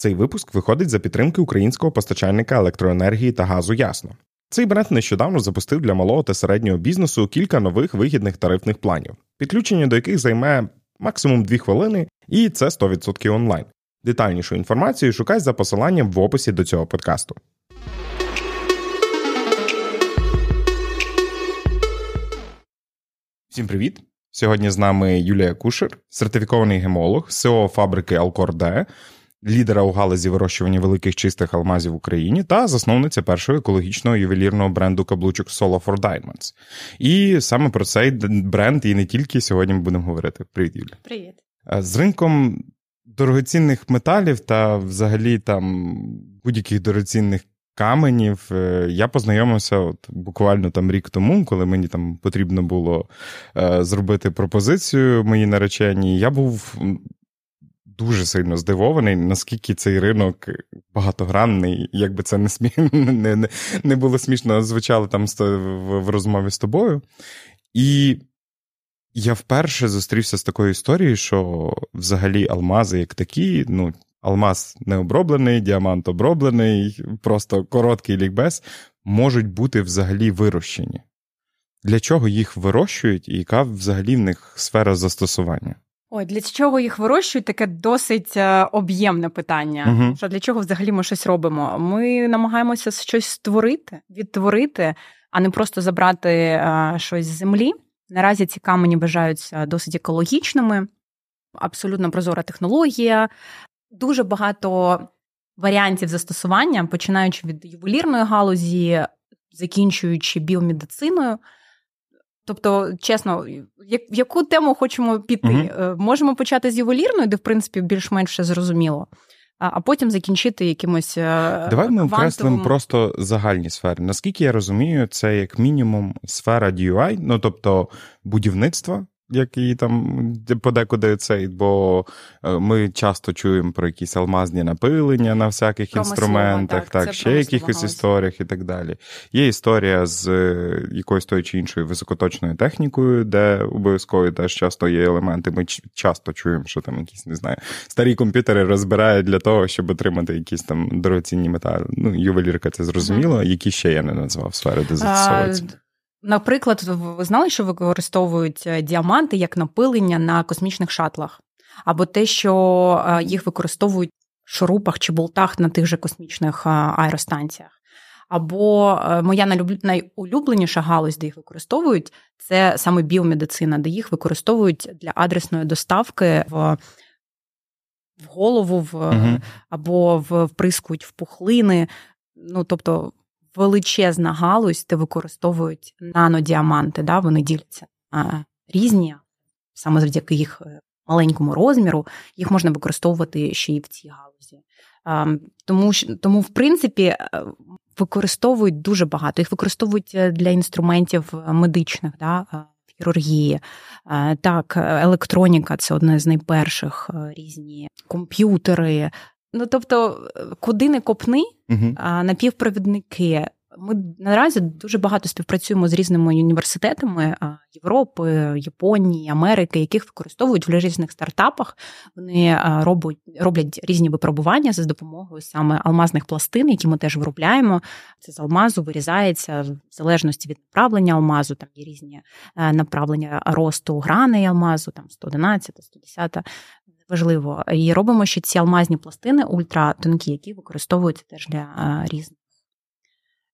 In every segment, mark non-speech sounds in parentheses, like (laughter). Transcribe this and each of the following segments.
Цей випуск виходить за підтримки українського постачальника електроенергії та газу Ясно. Цей бренд нещодавно запустив для малого та середнього бізнесу кілька нових вигідних тарифних планів, підключення до яких займе максимум 2 хвилини, і це 100% онлайн. Детальнішу інформацію шукай за посиланням в описі до цього подкасту. Всім привіт! Сьогодні з нами Юлія Кушер, сертифікований гемолог, СО фабрики Алкорде, лідера у галузі вирощування великих чистих алмазів в Україні та засновниця першого екологічного ювелірного бренду каблучок Solo for Diamonds. І саме про цей бренд і не тільки сьогодні ми будемо говорити. Привіт, Юля. Привіт. З ринком дорогоцінних металів та взагалі там будь-яких дорогоцінних каменів. Е, я познайомився от буквально там рік тому, коли мені там потрібно було е, зробити пропозицію моїй нареченій. Я був дуже сильно здивований, наскільки цей ринок багатогранний, якби це не смі... (laughs) не, не, не було смішно, звучало там в розмові з тобою. І я вперше зустрівся з такою історією, що взагалі алмази, як такі, ну, алмаз не оброблений, діамант оброблений, просто короткий лікбез, можуть бути взагалі вирощені. Для чого їх вирощують, і яка взагалі в них сфера застосування? Ой, для чого їх вирощують? Таке досить е, об'ємне питання. uh Що для чого взагалі ми щось робимо? Ми намагаємося щось створити, відтворити, а не просто забрати а, е, щось з землі. Наразі ці камені вважаються досить екологічними, абсолютно прозора технологія, дуже багато варіантів застосування, починаючи від ювелірної галузі, закінчуючи біомедициною. Тобто, чесно, в яку тему хочемо піти? mm Можемо почати з ювелірної, де в принципі більш-менш все зрозуміло, а потім закінчити якимось. Е, Давай ми окреслимо просто загальні сфери. Наскільки я розумію, це як мінімум сфера DUI, ну тобто будівництва, який там подекуди цей, бо е, ми часто чуємо про якісь алмазні напилення на всяких інструментах, так, так ще якихось історіях і так далі. Є історія з е, якоюсь тою чи іншою високоточною технікою, де обов'язково теж часто є елементи. Ми часто чуємо, що там якісь не знаю, старі комп'ютери розбирають для того, щоб отримати якісь там дорогоцінні метали. Ну, ювелірка, це зрозуміло, mm-hmm. які ще я не назвав сфери, де застосовуються. Наприклад, ви знали, що використовують е, діаманти як напилення на космічних шатлах, або те, що е, їх використовують в шурупах чи болтах на тих же космічних е, аеростанціях. Або моя найулюбленіша галузь, де їх використовують, це саме біомедицина, де їх використовують для адресної доставки в в голову, в, uh або вприскують в пухлини. Ну, тобто величезна галузь, де використовують нанодіаманти. Да? Вони діляться на різні, саме завдяки їх е, маленькому розміру, їх можна використовувати ще й в цій галузі. Тому, тому в принципі, е, використовують дуже багато. Їх використовують е, для інструментів медичних, да? хірургії. Так, електроніка це одне з найперших різні комп'ютери, Ну тобто, куди не копни, uh а напівпровідники. Ми наразі дуже багато співпрацюємо з різними університетами Європи, Японії, Америки, яких використовують в різних стартапах. Вони роблять роблять різні випробування за допомогою саме алмазних пластин, які ми теж виробляємо. Це з алмазу вирізається в залежності від направлення алмазу. Там є різні направлення росту граней алмазу, там 111, 110 важливо. І робимо ще ці алмазні пластини ультратонкі, які використовуються теж для різних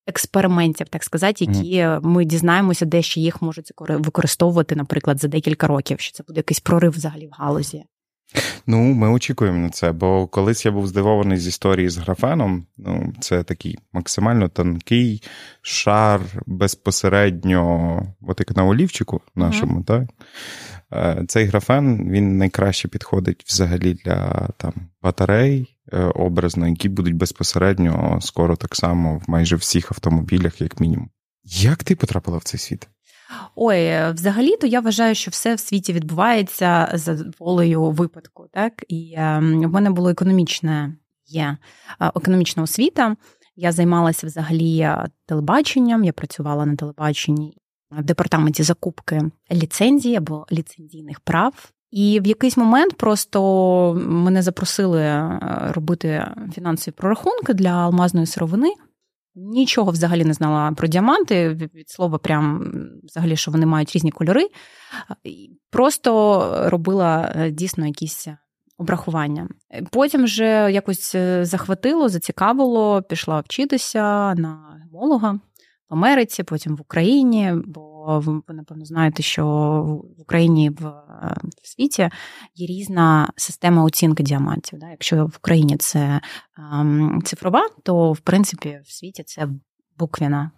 експериментів, так сказати, які mm. ми дізнаємося, де ще їх можуть використовувати, наприклад, за декілька років, що це буде якийсь прорив взагалі в галузі. Ну, ми очікуємо на це, бо колись я був здивований з історії з графеном. Ну, це такий максимально тонкий шар безпосередньо, от як на олівчику нашому, mm-hmm. так? Е, цей графен він найкраще підходить взагалі для там батарей е, образно, які будуть безпосередньо скоро так само в майже всіх автомобілях, як мінімум. Як ти потрапила в цей світ? Ой, взагалі-то я вважаю, що все в світі відбувається за волею випадку. Так і е, в мене було економічне є економічна освіта. Я займалася взагалі телебаченням, я працювала на телебаченні департаменті закупки ліцензій або ліцензійних прав. І в якийсь момент просто мене запросили е, робити фінансові прорахунки для алмазної сировини. Нічого взагалі не знала про діаманти. Від слова, прям взагалі, що вони мають різні кольори. Просто робила е, дійсно якісь обрахування. Потім вже якось е, захватило, зацікавило, пішла вчитися на гемолога в Америці, потім в Україні. бо ви напевно знаєте, що в Україні в, в світі є різна система оцінки діамантів. Да? Якщо в Україні це ем, цифрова, то в принципі в світі це буквіна.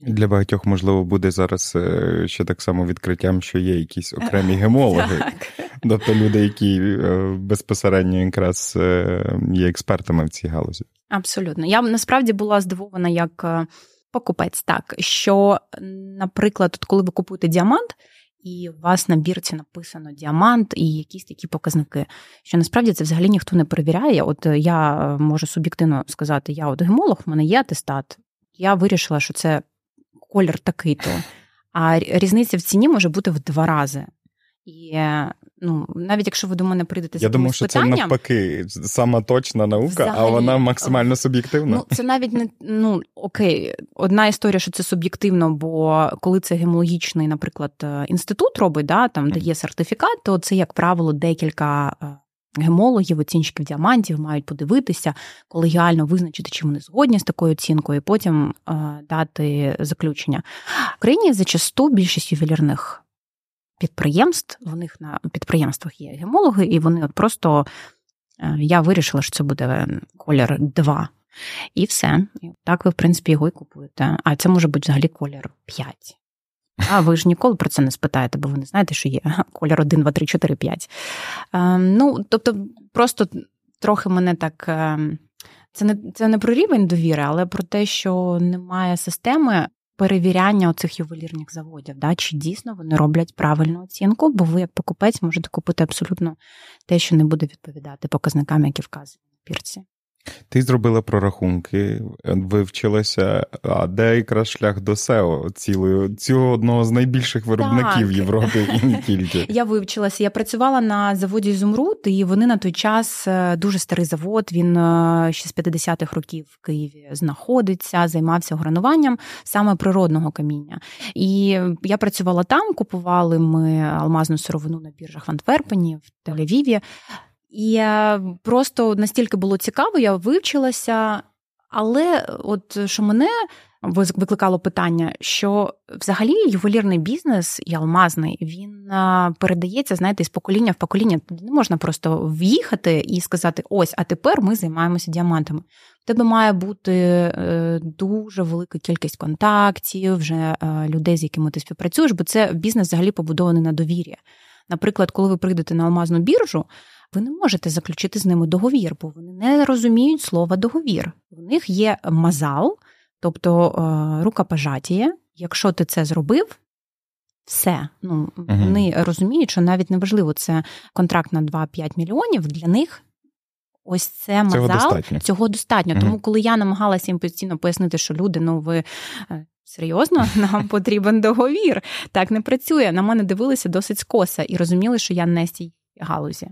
Для багатьох, можливо, буде зараз е, ще так само відкриттям, що є якісь окремі гемологи, (laughs) тобто люди, які е, безпосередньо якраз е, є експертами в цій галузі. Абсолютно. Я насправді була здивована, як покупець, так що, наприклад, от коли ви купуєте діамант, і у вас на бірці написано діамант і якісь такі показники, що насправді це взагалі ніхто не перевіряє. От е, я можу суб'єктивно сказати, я от гемолог, в мене є атестат. Я вирішила, що це колір такий-то. А різниця в ціні може бути в два рази. І ну, навіть якщо ви до мене прийдете з Я думаю, що питанням, це навпаки сама точна наука, взагалі, а вона максимально суб'єктивна. Ну, це навіть не ну окей, одна історія, що це суб'єктивно, бо коли це гемологічний, наприклад, е, інститут робить, да, там дає сертифікат, то це, як правило, декілька. Е, гемологів, оцінщиків діамантів мають подивитися, колегіально визначити, чи вони згодні з такою оцінкою, і потім е, дати заключення. В Україні зачасту більшість ювелірних підприємств. У них на підприємствах є гемологи, і вони от просто е, я вирішила, що це буде колір 2. І все. І так ви, в принципі, його і купуєте. А це може бути взагалі колір 5. А ви ж ніколи про це не спитаєте, бо ви не знаєте, що є (laughs) колір 1, 2, 3, 4, 5. Ну, тобто, просто трохи мене так. Е, це не це не про рівень довіри, але про те, що немає системи перевіряння оцих ювелірних заводів, да, чи дійсно вони роблять правильну оцінку, бо ви, як покупець, можете купити абсолютно те, що не буде відповідати показникам, які вказані на пірці. Ти зробила прорахунки, вивчилася, а де якраз шлях до SEO цілої цього одного з найбільших виробників так. Європи і не тільки. (laughs) Я вивчилася. Я працювала на заводі Ізумруд, і вони на той час е, дуже старий завод. Він е, ще з 50-х років в Києві знаходиться, займався грануванням саме природного каміння. І я працювала там, купували ми алмазну сировину на біржах в Антверпені, в Тель-Авіві. І просто настільки було цікаво, я вивчилася. Але от що мене викликало питання, що взагалі ювелірний бізнес і алмазний він передається, знаєте, з покоління в покоління. Не можна просто в'їхати і сказати: ось, а тепер ми займаємося діамантами. У тебе має бути е, дуже велика кількість контактів, вже е, людей, з якими ти співпрацюєш, бо це бізнес взагалі побудований на довір'ї. Наприклад, коли ви прийдете на алмазну біржу ви не можете заключити з ними договір, бо вони не розуміють слова договір. У них є мазал, тобто е, рукопожатіє. Якщо ти це зробив, все. Ну, угу. Вони розуміють, що навіть неважливо, це контракт на 2-5 мільйонів для них. Ось це мазал цього достатньо. Цього достатньо. Угу. Тому, коли я намагалася їм постійно пояснити, що люди, ну ви е, серйозно, (laughs) нам потрібен договір. Так не працює. На мене дивилися досить скоса і розуміли, що я не з цій галузі.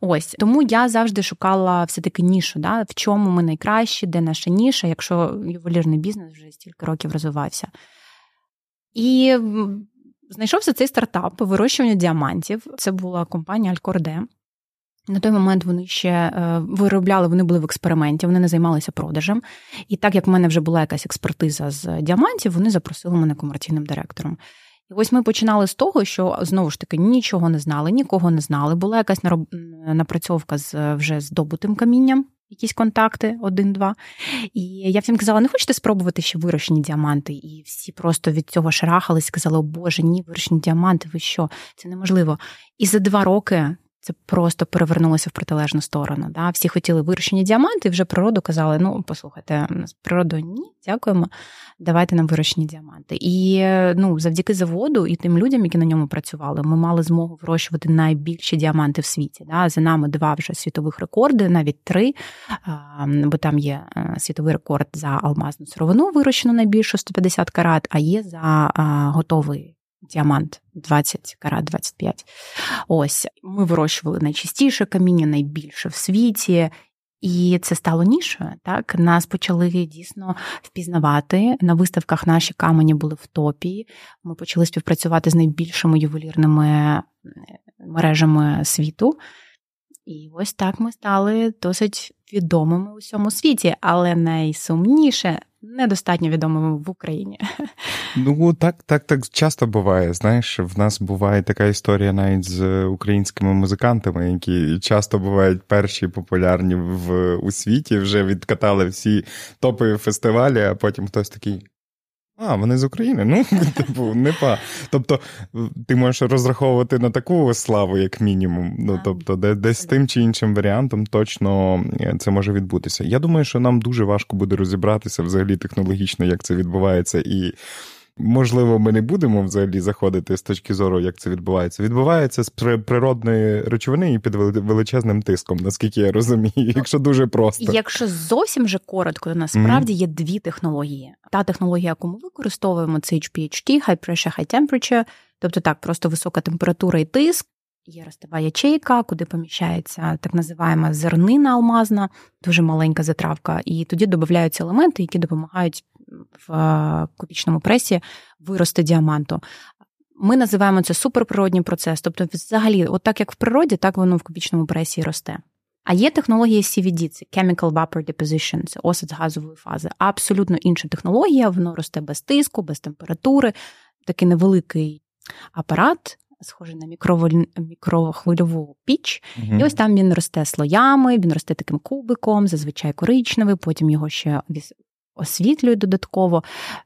Ось тому я завжди шукала все-таки нішу, да, в чому ми найкращі, де наша ніша, якщо ювелірний бізнес вже стільки років розвивався. І знайшовся цей стартап вирощування діамантів. Це була компанія Алькорде. На той момент вони ще е, виробляли, вони були в експерименті, вони не займалися продажем. І так як в мене вже була якась експертиза з діамантів, вони запросили мене комерційним директором. І ось ми починали з того, що знову ж таки нічого не знали, нікого не знали. Була якась напрацьовка з вже здобутим камінням, якісь контакти, один-два. І я всім казала: не хочете спробувати ще вирощені діаманти? І всі просто від цього шарахались, сказали, о Боже, ні, вирощені діаманти, ви що? Це неможливо. І за два роки це просто перевернулося в протилежну сторону. Да? Всі хотіли вирощені діаманти, і вже природу казали: ну, послухайте, з природу ні, дякуємо, давайте нам вирощені діаманти. І ну, завдяки заводу і тим людям, які на ньому працювали, ми мали змогу вирощувати найбільші діаманти в світі. Да? За нами два вже світових рекорди, навіть три, бо там є е, світовий рекорд за алмазну сировину, вирощену найбільшу 150 карат, а є за готовий діамант 20 карат 25. Ось ми вирощували найчастіше каміння, найбільше в світі. І це стало нішою. Так нас почали дійсно впізнавати. На виставках наші камені були в топі. Ми почали співпрацювати з найбільшими ювелірними мережами світу. І ось так ми стали досить відомими у всьому світі, але найсумніше недостатньо відомими в Україні. (laughs) Ну так, так, так часто буває. Знаєш, в нас буває така історія навіть з українськими музикантами, які часто бувають перші популярні в у світі, вже відкатали всі топові фестивалі, а потім хтось такий. А, вони з України. Ну, (laughs) типу, не па. Тобто, ти можеш розраховувати на таку славу, як мінімум. Ну, тобто, де, десь тим чи іншим варіантом точно е, це може відбутися. Я думаю, що нам дуже важко буде розібратися взагалі технологічно, як це відбувається, і Можливо, ми не будемо взагалі заходити з точки зору, як це відбувається. Відбувається з природної речовини і під величезним тиском, наскільки я розумію, якщо дуже просто. Якщо зовсім же коротко, то насправді mm-hmm. є дві технології. Та технологія, яку ми використовуємо, це HPHT, High Pressure, High Temperature, тобто так, просто висока температура і тиск. Є ростова ячейка, куди поміщається так називаємо зернина алмазна, дуже маленька затравка, і тоді додаються елементи, які допомагають в кубічному пресі вирости діаманту. Ми називаємо це суперприродній процес. Тобто, взагалі, от так як в природі, так воно в кубічному пресі росте. А є технологія CVD, це Chemical Vapor Deposition, це осад газової фази. Абсолютно інша технологія, воно росте без тиску, без температури, такий невеликий апарат, схожий на мікрохвильову піч. mm І ось там він росте слоями, він росте таким кубиком, зазвичай коричневий, потім його ще освітлюють додатково.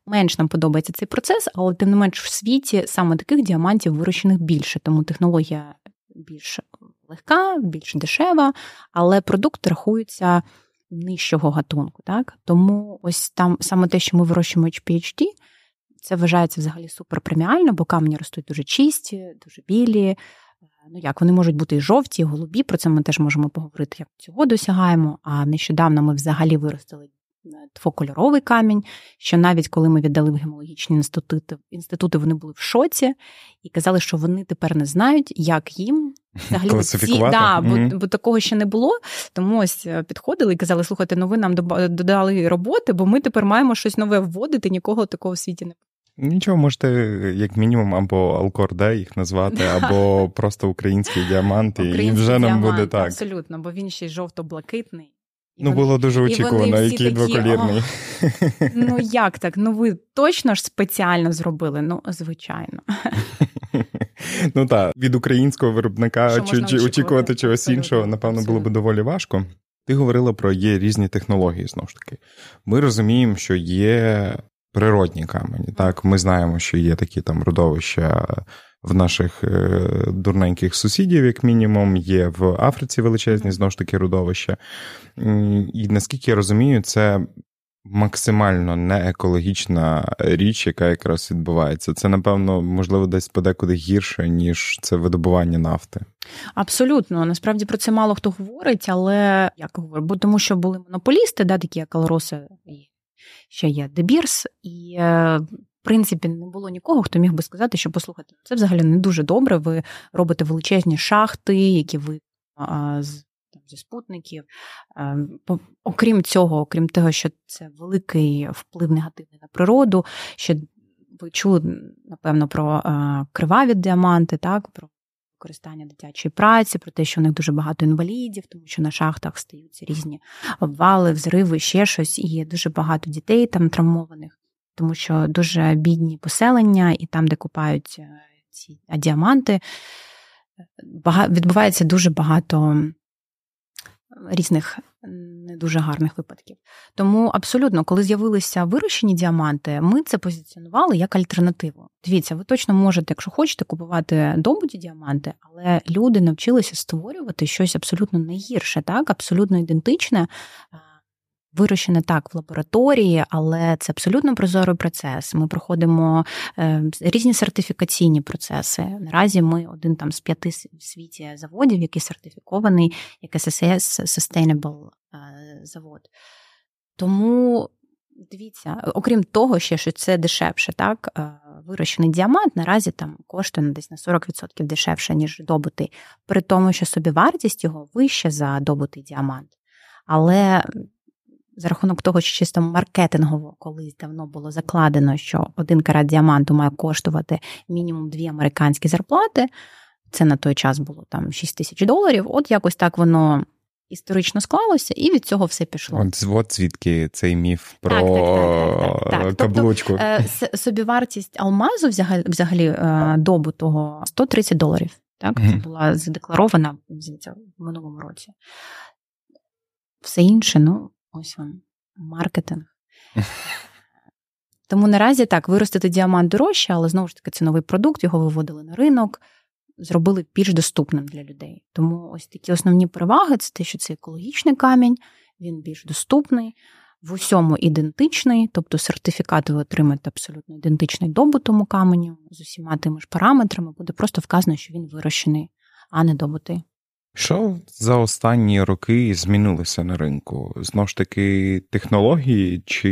Менш нам подобається цей процес, але тим не менш в світі саме таких діамантів вирощених більше, тому технологія більш легка, більш дешева, але продукт рахується нижчого гатунку. Так? Тому ось там саме те, що ми вирощуємо HPHD, це вважається взагалі суперпреміально, бо камені ростуть дуже чисті, дуже білі. Ну як вони можуть бути і жовті, і голубі. Про це ми теж можемо поговорити, як цього досягаємо. А нещодавно ми взагалі виростили двокольоровий камінь. Що навіть коли ми віддали в гемологічні інститути, інститути, вони були в шоці і казали, що вони тепер не знають, як їм взагалі ці, да, mm-hmm. бо, бо такого ще не було. Тому ось е, підходили і казали: слухайте, ну ви нам додали роботи, бо ми тепер маємо щось нове вводити, нікого такого в світі не Нічого, можете, як мінімум, або Алкорде їх назвати, (laughs) або просто український діамант, і вже нам буде так. Абсолютно, бо він ще й жовто-блакитний. Ну, вони, було дуже очікувано, який двоколірний. (laughs) Ну як так? Ну ви точно ж спеціально зробили? Ну, звичайно. (laughs) Ну так, від українського виробника чи, чи очікувати чогось іншого, напевно, було б доволі важко. Ти говорила про є різні технології знову ж таки. Ми розуміємо, що є природні камені. Так, ми знаємо, що є такі там родовища в наших е, дурненьких сусідів, як мінімум, є в Африці величезні знову ж таки родовища. І наскільки я розумію, це. Максимально неекологічна річ, яка якраз відбувається. Це, напевно, можливо, десь подекуди гірше, ніж це видобування нафти. Абсолютно. Насправді про це мало хто говорить, але як говорю, бо тому що були монополісти, да, такі як Алроса і ще є Дебірс, і е, принципі не було нікого, хто міг би сказати, що послухайте, це взагалі не дуже добре. Ви робите величезні шахти, які ви з зі спутників. Е, окрім цього, окрім того, що це великий вплив негативний на природу, що ви чули, напевно, про е, криваві діаманти, так, про використання дитячої праці, про те, що у них дуже багато інвалідів, тому що на шахтах стаються різні обвали, взриви, ще щось, і є дуже багато дітей там травмованих, тому що дуже бідні поселення, і там, де купають е, ці діаманти, відбувається дуже багато різних не дуже гарних випадків. Тому абсолютно, коли з'явилися вирощені діаманти, ми це позиціонували як альтернативу. Дивіться, ви точно можете, якщо хочете, купувати добуті діаманти, але люди навчилися створювати щось абсолютно не гірше, так абсолютно ідентичне вирощене так в лабораторії, але це абсолютно прозорий процес. Ми проходимо е, різні сертифікаційні процеси. Наразі ми один там з п'яти в світі заводів, який сертифікований як SSS Sustainable е, завод. Тому дивіться, окрім того, ще що це дешевше, так. Е, вирощений діамант наразі там коштує десь на 40% дешевше, ніж добутий, при тому, що собівартість його вища за добутий діамант. Але за рахунок того, що чисто маркетингово колись давно було закладено, що один карат діаманту має коштувати мінімум дві американські зарплати. Це на той час було там 6 тисяч доларів. От якось так воно історично склалося, і від цього все пішло. От, от звідки цей міф про так, так, так, каблучку. Тобто, собівартість алмазу взагалі, взагалі е, добутого 130 доларів. Так, це була задекларована в минулому році. Все інше, ну, ось вам маркетинг. (laughs) Тому наразі так, виростити діамант дорожче, але знову ж таки це новий продукт, його виводили на ринок, зробили більш доступним для людей. Тому ось такі основні переваги це те, що це екологічний камінь, він більш доступний, в усьому ідентичний, тобто сертифікат ви отримаєте абсолютно ідентичний добутому каменю з усіма тими ж параметрами, буде просто вказано, що він вирощений, а не добутий. Що за останні роки змінилося на ринку? Знову ж таки, технології, чи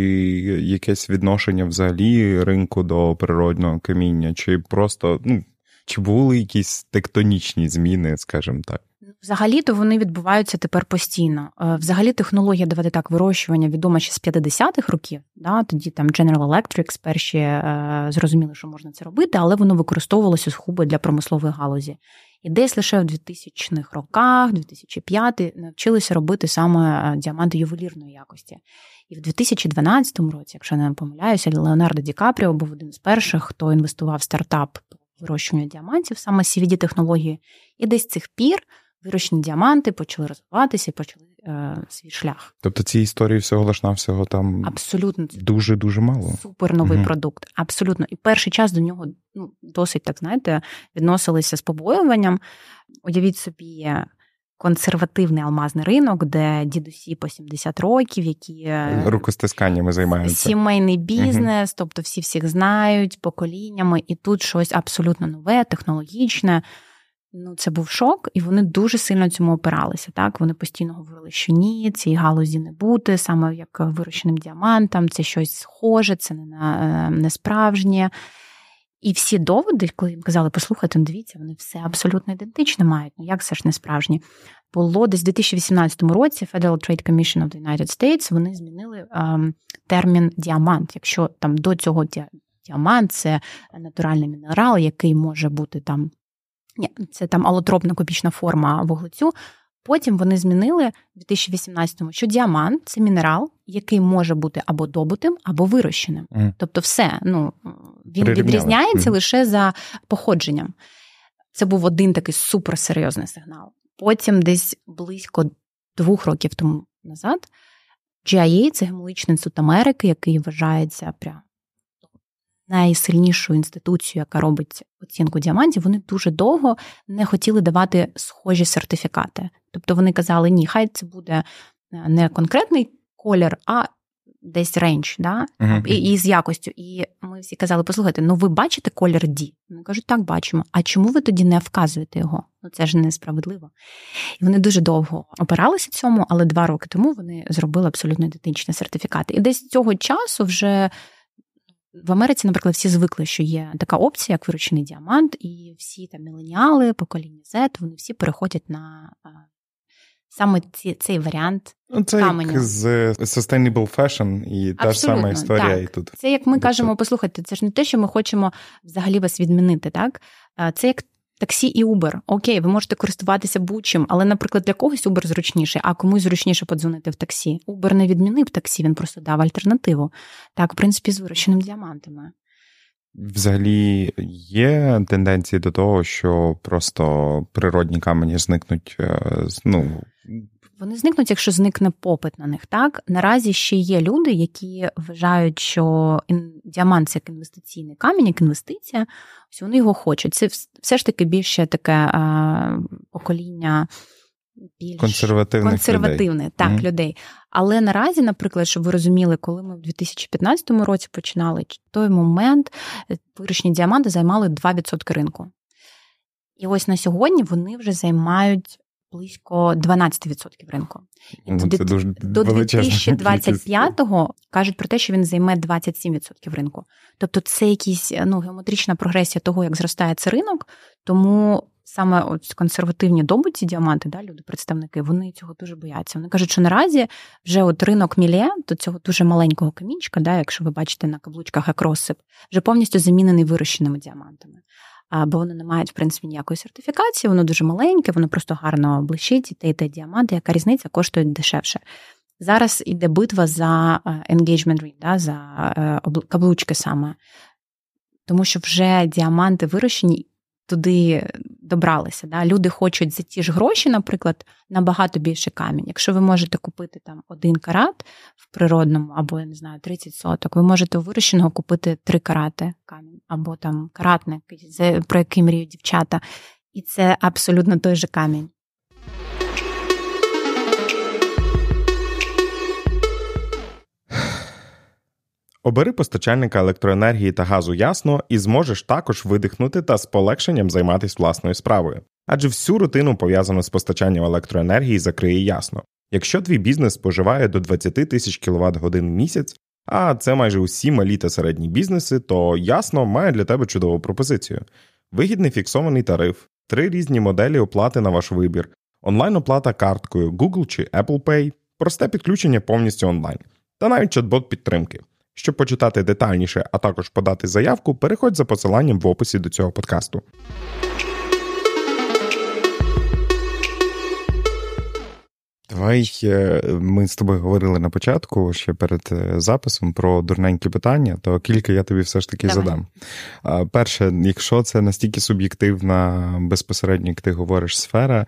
якесь відношення взагалі ринку до природного каміння, чи просто ну, чи були якісь тектонічні зміни, скажімо так? Взагалі-то вони відбуваються тепер постійно. Е, взагалі, технологія давати так вирощування відома ще з 50-х років. Да? Тоді там General Electric перші е, зрозуміли, що можна це робити, але воно використовувалося схуби для промислової галузі. І десь лише в 2000-х роках, 2005 навчилися робити саме е, діаманти ювелірної якості. І в 2012 році, якщо не помиляюся, Леонардо Ді Капріо був один з перших, хто інвестував в стартап по вирощуванню діамантів, саме cvd технології. І десь цих пір вирощені діаманти почали розвиватися і почали е, свій шлях. Тобто ці історії всього лиш навсього там абсолютно дуже дуже мало. Супер новий угу. продукт. Абсолютно. І перший час до нього ну, досить так знаєте, відносилися з побоюванням. Уявіть собі. Консервативний алмазний ринок, де дідусі по 70 років, які е, рукостисканнями займаються сімейний бізнес, угу. тобто всі всіх знають поколіннями, і тут щось абсолютно нове, технологічне. Ну, це був шок, і вони дуже сильно цьому опиралися. Так, вони постійно говорили, що ні, цієї галузі не бути, саме як вирощеним діамантом, це щось схоже, це не на е, не справжнє. І всі доводи, коли їм казали, послухайте, дивіться, вони все абсолютно ідентичне мають. Ну як це ж не справжнє? Було десь у 2018 році Federal Trade Commission of the United States вони змінили ем, термін діамант. Якщо там до цього діамант це натуральний мінерал, який може бути там ні, це там алотропна кубічна форма вуглецю. Потім вони змінили в 2018-му, що діамант це мінерал, який може бути або добутим, або вирощеним. Mm. Тобто, все ну він Прирівняли. відрізняється mm. лише за походженням. Це був один такий суперсерйозний сигнал. Потім, десь близько двох років тому назад, GIA – це Гемоличний інститут Америки, який вважається прям найсильнішу інституцію, яка робить оцінку діамантів, вони дуже довго не хотіли давати схожі сертифікати. Тобто вони казали, ні, хай це буде е, не конкретний колір, а десь рейндж, да? Uh-huh. і, і з якостю. І ми всі казали, послухайте, ну ви бачите колір D? Вони кажуть, так, бачимо. А чому ви тоді не вказуєте його? Ну це ж несправедливо. І вони дуже довго опиралися цьому, але два роки тому вони зробили абсолютно ідентичні сертифікати. І десь цього часу вже в Америці, наприклад, всі звикли, що є така опція, як виручений діамант, і всі там міленіали, покоління Z, вони всі переходять на саме ці, цей варіант. Ну, Це каменю. як з Sustainable Fashion, і та ж сама історія так. і тут. Це як ми кажемо, послухайте, це ж не те, що ми хочемо взагалі вас відмінити, так? Це як Таксі і Uber. Окей, ви можете користуватися будь-чим, але, наприклад, для когось Uber зручніше, а комусь зручніше подзвонити в таксі. Uber не відмінив таксі, він просто дав альтернативу. Так, в принципі, з вирощеними діамантами. Взагалі є тенденції до того, що просто природні камені зникнуть. Е, ну, вони зникнуть, якщо зникне попит на них. Так наразі ще є люди, які вважають, що діамант це як інвестиційний камінь, як інвестиція, ось вони його хочуть. Це все ж таки більше таке а, покоління більш консервативних консервативне людей. так, mm-hmm. людей. Але наразі, наприклад, щоб ви розуміли, коли ми в 2015 році починали, в той момент е, виручні діаманти займали 2% ринку. І ось на сьогодні вони вже займають близько 12% ринку. І ну, це дуже до 2025-го кажуть про те, що він займе 27% ринку. Тобто, це якась ну, геометрична прогресія того, як зростає цей ринок, тому. Саме от консервативні добуті діаманти, да, люди, представники, вони цього дуже бояться. Вони кажуть, що наразі вже от ринок мілє до цього дуже маленького камінчика, да, якщо ви бачите на каблучках як розсип, вже повністю замінений вирощеними діамантами бо вони не мають в принципі ніякої сертифікації, воно дуже маленьке, воно просто гарно блищить, і те, і те діаманти, яка різниця коштує дешевше. Зараз іде битва за е, engagement ring, да, за е, каблучки саме, тому що вже діаманти вирощені туди добралися. Да? Люди хочуть за ті ж гроші, наприклад, набагато більше камінь. Якщо ви можете купити там один карат в природному, або я не знаю, 30 соток, ви можете у вирощеного купити три карати камінь, або там каратник, про який мріють дівчата. І це абсолютно той же камінь. Обери постачальника електроенергії та газу ясно і зможеш також видихнути та з полегшенням займатися власною справою. Адже всю рутину пов'язану з постачанням електроенергії закриє ясно. Якщо твій бізнес споживає до 20 тисяч кВт годин в місяць, а це майже усі малі та середні бізнеси, то ясно має для тебе чудову пропозицію: вигідний фіксований тариф, три різні моделі оплати на ваш вибір, онлайн-оплата карткою Google чи Apple Pay, просте підключення повністю онлайн, та навіть чат-бот підтримки. Щоб почитати детальніше, а також подати заявку, переходь за посиланням в описі до цього подкасту. Давай е, ми з тобою говорили на початку ще перед е, записом про дурненькі питання, то кілька я тобі все ж таки Давай. задам. Перше, якщо це настільки суб'єктивна, безпосередньо, як ти говориш, сфера,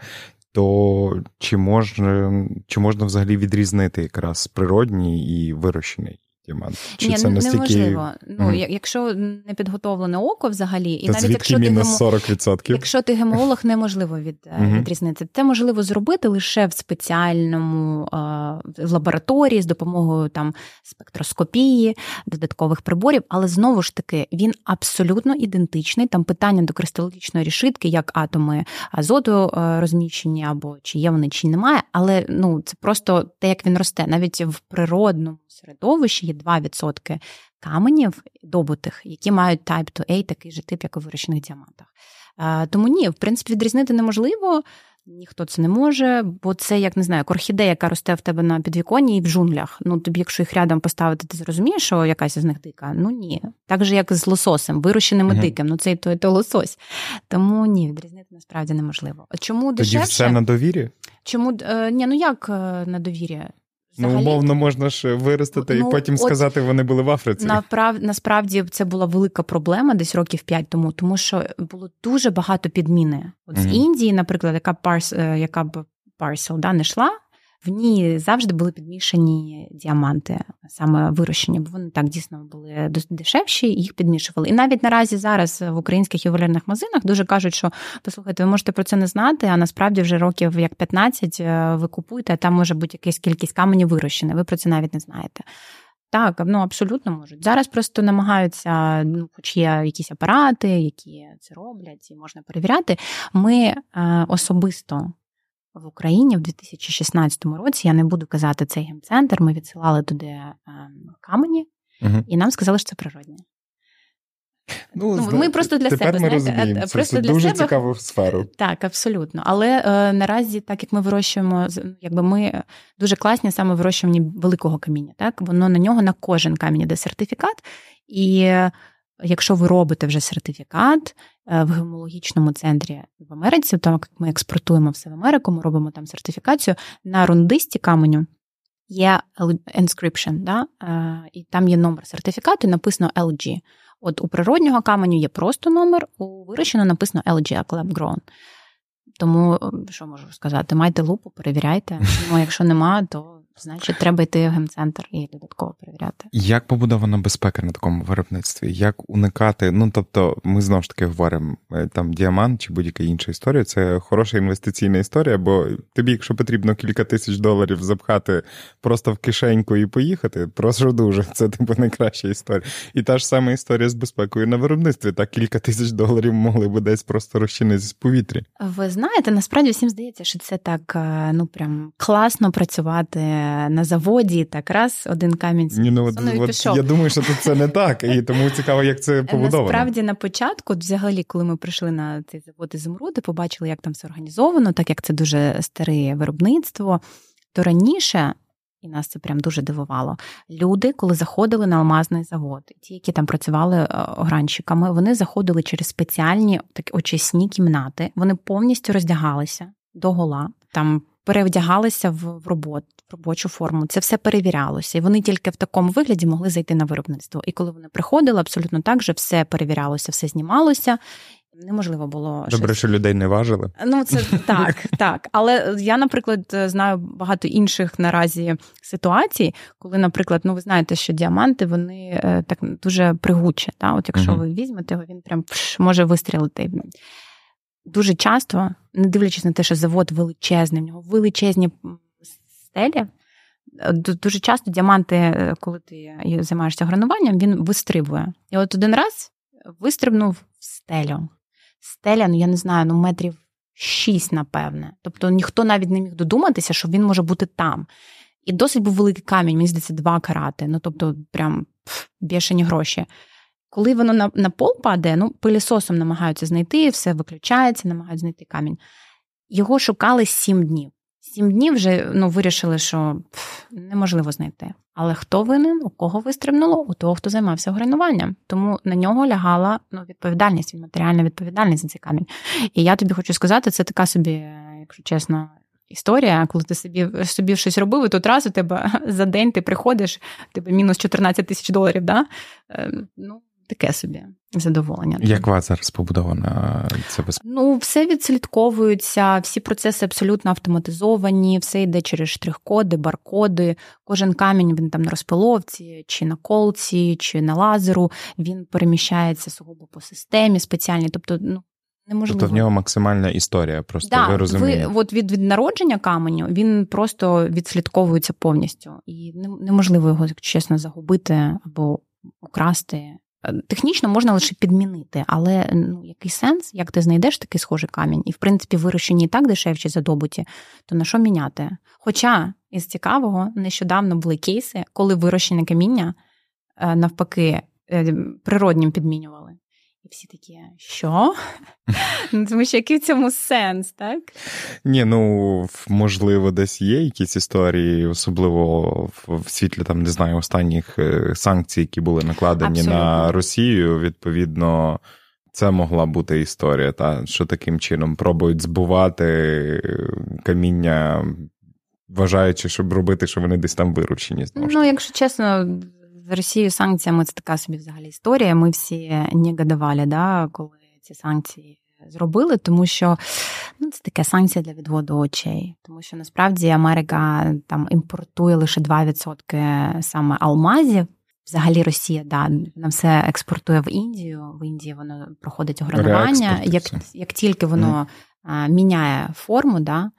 то чи можна чи можна взагалі відрізнити якраз природній і вирощений? Діамант? Чи Ні, це настільки... неможливо. Ну, mm. якщо не підготовлене око взагалі, і Та навіть якщо мінус ти 40%? Якщо ти гемолог, неможливо від, mm-hmm. відрізнити. Це можливо зробити лише в спеціальному е, в лабораторії з допомогою там спектроскопії, додаткових приборів, але знову ж таки він абсолютно ідентичний. Там питання до кристалогічної рішитки, як атоми азоту е, розміщені, або чи є вони, чи немає. Але ну це просто те, як він росте, навіть в природному середовищі є 2% каменів добутих, які мають type 2A, такий же тип, як у вирощених діамантах. Тому ні, в принципі, відрізнити неможливо. Ніхто це не може, бо це як не знаю, орхідея, яка росте в тебе на підвіконні і в джунглях. Ну тобі, якщо їх рядом поставити, ти зрозумієш, що якась з них дика? Ну ні. Так же, як з лососем, вирощеним uh-huh. диким. Ну це і то, і то лосось. Тому ні, відрізнити насправді неможливо. Чому дешевше? Тоді все на довірі? Чому е, ні, ну як е, на довірі? Ну, Взагалі, ну, умовно можна ж виростити ну, і потім от, сказати, вони були в Африці. Направ, насправді це була велика проблема десь років п'ять тому, тому що було дуже багато підміни. От mm-hmm. з Індії, наприклад, яка парс, е, яка б парсел да, не йшла, в ній завжди були підмішані діаманти, саме вирощені, бо вони так дійсно були дешевші, їх підмішували. І навіть наразі зараз в українських ювелірних магазинах дуже кажуть, що послухайте, ви можете про це не знати, а насправді вже років як 15 е, ви купуєте, а там може бути якась кількість каменів вирощена. Ви про це навіть не знаєте. Так, ну абсолютно можуть. Зараз просто намагаються, ну, хоч є якісь апарати, які це роблять, і можна перевіряти. Ми е, особисто в Україні в 2016 році. Я не буду казати цей гемцентр. Ми відсилали туди ем, камені, угу. і нам сказали, що це природне. Ну, ну, Ми просто для тепер себе ми розуміємо. Це просто для дуже себе. цікаву сферу. Так, абсолютно. Але е, наразі, так як ми вирощуємо, якби ми дуже класні саме вирощування великого каміння, так воно на нього на кожен камінь йде сертифікат, і Якщо ви робите вже сертифікат е, в гемологічному центрі в Америці, так як ми експортуємо все в Америку, ми робимо там сертифікацію на рундисті каменю. Є inscription, да? Е, і там є номер сертифікату, і написано LG. От у природнього каменю є просто номер, у вирощено написано LG, Lab Grown. Тому е, що можу сказати? Майте лупу, перевіряйте. Ну, якщо нема, то значить треба йти в гемцентр і додатково перевіряти. Як побудована безпека на такому виробництві? Як уникати? Ну тобто, ми знову ж таки говоримо е, там діамант чи будь-яка інша історія. Це хороша інвестиційна історія, бо тобі, якщо потрібно кілька тисяч доларів запхати просто в кишеньку і поїхати, прошу дуже. Це типу найкраща історія. І та ж сама історія з безпекою на виробництві. Так кілька тисяч доларів могли б десь просто розчинитися в повітрі. Ви знаєте, насправді всім здається, що це так е, ну прям класно працювати на заводі. Так раз один камінь Ні, ну, от, от, Я думаю, що тут це не так, і тому цікаво, як це побудовано. Насправді на початку, взагалі, коли ми прийшли на цей завод ізумруди, побачили, як там все організовано, так як це дуже старе виробництво, то раніше. І нас це прям дуже дивувало. Люди, коли заходили на алмазний завод, ті, які там працювали е, огранщиками, вони заходили через спеціальні такі очисні кімнати. Вони повністю роздягалися до гола, там перевдягалися в робот, в робочу форму. Це все перевірялося, і вони тільки в такому вигляді могли зайти на виробництво. І коли вони приходили, абсолютно так же все перевірялося, все знімалося. Неможливо було добре, щось... що людей не важили. Ну це (laughs) так, так. Але я, наприклад, знаю багато інших наразі ситуацій, коли, наприклад, ну ви знаєте, що діаманти вони е, так дуже пригучі. Та? От якщо ви візьмете його, він прям пш, може вистрілити. Дуже часто, не дивлячись на те, що завод величезний, в нього величезні стелі. Е, дуже часто діаманти, е, коли ти займаєшся грануванням, він вистрибує. І от один раз вистрибнув в стелю стеля, ну я не знаю, ну метрів шість, напевне. Тобто ніхто навіть не міг додуматися, що він може бути там. І досить був великий камінь, мені здається, два карати. Ну тобто, прям бішені гроші. Коли воно на на пол падає, ну пилісосом намагаються знайти, все виключається, намагаються знайти камінь. Його шукали сім днів. Сім днів вже ну, вирішили, що пф, неможливо знайти. Але хто винен, у кого вистрибнуло? У того, хто займався грануванням. Тому на нього лягала ну, відповідальність, матеріальна відповідальність за цей камінь. І я тобі хочу сказати, це така собі, якщо чесно, історія, коли ти собі собі щось робив, і тут раз у тебе (laughs) за день ти приходиш, тебе мінус 14 тисяч доларів. Да? Е, ну, таке собі задоволення. Як вас зараз побудована це безпека? Ну, все відслідковується, всі процеси абсолютно автоматизовані, все йде через штрих-коди, баркоди. Кожен камінь він там на розпиловці, чи на колці, чи на лазеру. Він переміщається сугубо по системі спеціальній. Тобто, ну. Неможливо. Тобто в нього максимальна історія, просто да, ви розумієте. Ви, от від від народження каменю він просто відслідковується повністю, і неможливо його, чесно, загубити або украсти. Технічно можна лише підмінити, але ну, який сенс, як ти знайдеш такий схожий камінь, і в принципі вирощені і так дешевші задобуті, то на що міняти? Хоча із цікавого нещодавно були кейси, коли вирощене каміння е, навпаки е, природнім підмінювали. І всі такі, що? (laughs) Ну, Тому що який в цьому сенс, так? Ні, ну можливо, десь є якісь історії, особливо в світлі там, не знаю, останніх е, санкцій, які були накладені Абсолютно. на Росію. Відповідно, це могла бути історія, та що таким чином пробують збувати е, каміння. Вважаючи, щоб робити, що вони десь там виручені. Ну, якщо чесно, з Росією санкціями це така собі взагалі історія. Ми всі негодували, да, коли ці санкції зробили, тому що ну, це таке санкція для відводу очей. Тому що насправді Америка там імпортує лише 2% саме алмазів. Взагалі Росія да, на все експортує в Індію. В Індії воно проходить огранування. Як як тільки воно mm. міняє форму, да,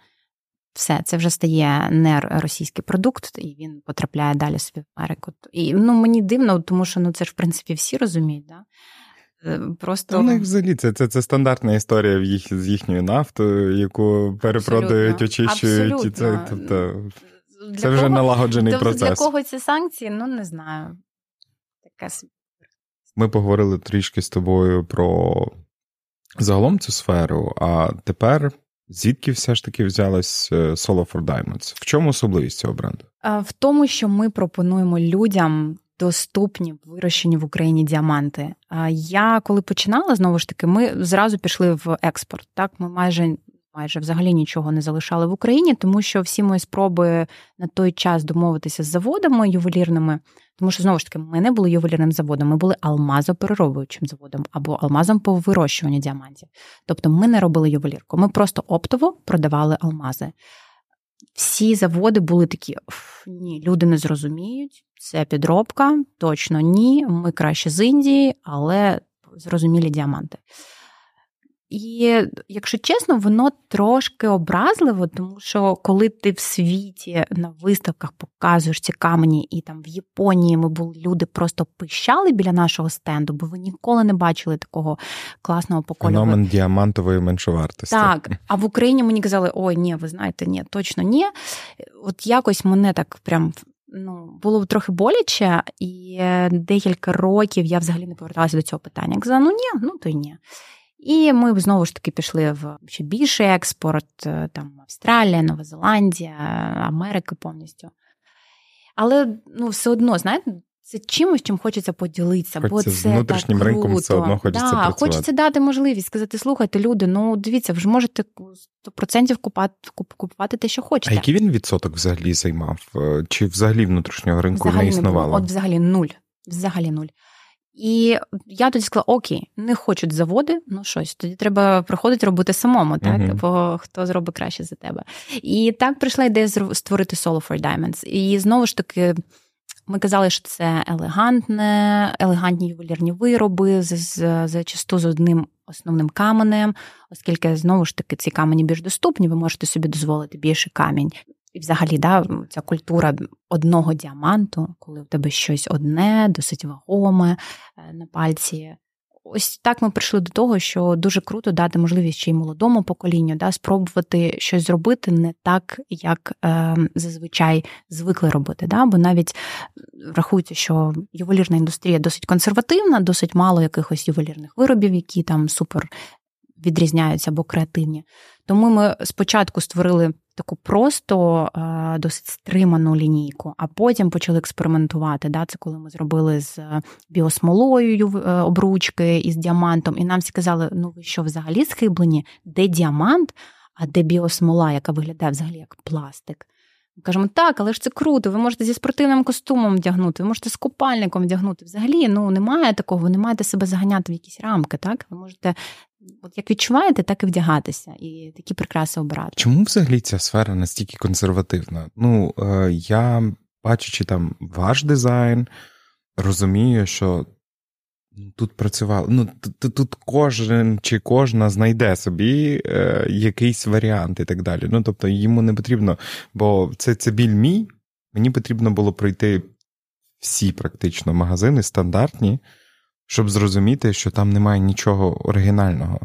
все, це вже стає не російський продукт, і він потрапляє далі собі в Америку. І ну мені дивно, тому що ну це ж в принципі всі розуміють, да? Е, просто ну, взагалі це це, це стандартна історія в їх з їхньою нафтою, яку перепродають, очищують. І це тобто, це вже кого, налагоджений то, процес. Для кого ці санкції? Ну не знаю. Таке Ми поговорили трішки з тобою про загалом цю сферу, а тепер Звідки все ж таки взялась е, Solo for Diamonds? В чому особливість цього бренду? В тому, що ми пропонуємо людям доступні вирощені в Україні діаманти. Я коли починала знову ж таки, ми зразу пішли в експорт. Так, ми майже майже взагалі нічого не залишали в Україні, тому що всі мої спроби на той час домовитися з заводами ювелірними, тому що знову ж таки ми не були ювелірним заводом, ми були алмазопереробуючим заводом або алмазом по вирощуванню діамантів. Тобто ми не робили ювелірку, ми просто оптово продавали алмази. всі заводи були такі: ні, люди не зрозуміють, це підробка, точно ні. Ми краще з Індії, але зрозумілі діаманти. І, якщо чесно, воно трошки образливо, тому що коли ти в світі на виставках показуєш ці камені, і там в Японії ми були люди просто пищали біля нашого стенду, бо ви ніколи не бачили такого класного поколю. Феномен діамантової меншовартості. Так, а в Україні мені казали, ой, ні, ви знаєте, ні, точно ні. От якось мене так прям. Ну, було трохи боляче, і декілька років я взагалі не поверталася до цього питання. Я казала, ну ні, ну то й ні. І ми знову ж таки пішли в ще більший експорт, е, там Австралія, Нова Зеландія, Америка повністю. Але ну, все одно, знаєте, це чимось, чим хочеться поділитися. Хоч бо це з внутрішнім так ринком круто. все одно хочеться да, працювати. Хочеться дати можливість сказати: слухайте, люди, ну дивіться, ви ж можете 100% купувати, купувати те, що хочете. А який він відсоток взагалі займав? Е, чи взагалі внутрішнього ринку взагалі не існувало? Не було. От взагалі нуль. Взагалі нуль. І я тоді сказала: Окей, не хочуть заводи, ну щось, тоді треба приходити робити самому, так? Uh-huh. Бо хто зробить краще за тебе. І так прийшла ідея створити Solo for Diamonds. І знову ж таки. Ми казали, що це елегантне, елегантні ювелірні вироби, з, з, зачасту з одним основним каменем, оскільки знову ж таки ці камені більш доступні, ви можете собі дозволити більше камінь. І, взагалі, да, ця культура одного діаманту, коли в тебе щось одне, досить вагоме е, на пальці. Ось так ми прийшли до того, що дуже круто дати можливість ще й молодому поколінню да, спробувати щось зробити не так, як е, зазвичай звикли робити. Да? Бо навіть рахується, що ювелірна індустрія досить консервативна, досить мало якихось ювелірних виробів, які там супер відрізняються або креативні. Тому ми спочатку створили таку просто е, досить стриману лінійку, а потім почали експериментувати. Да? Це коли ми зробили з біосмолою е, обручки і з діамантом, і нам всі казали, ну ви що взагалі схиблені? Де діамант, а де біосмола, яка виглядає взагалі як пластик. Ми кажемо, так, але ж це круто. Ви можете зі спортивним костюмом вдягнути, ви можете з купальником вдягнути. Взагалі, ну немає такого, ви не маєте себе заганяти в якісь рамки. Так, ви можете, от як відчуваєте, так і вдягатися, і такі прикраси обирати. Чому взагалі ця сфера настільки консервативна? Ну е, я бачачи там ваш дизайн, розумію, що Тут працювало. Ну, тут, тут кожен чи кожна знайде собі е, якийсь варіант і так далі. Ну, тобто, йому не потрібно, бо це це біль мій. Мені потрібно було пройти всі практично магазини стандартні, щоб зрозуміти, що там немає нічого оригінального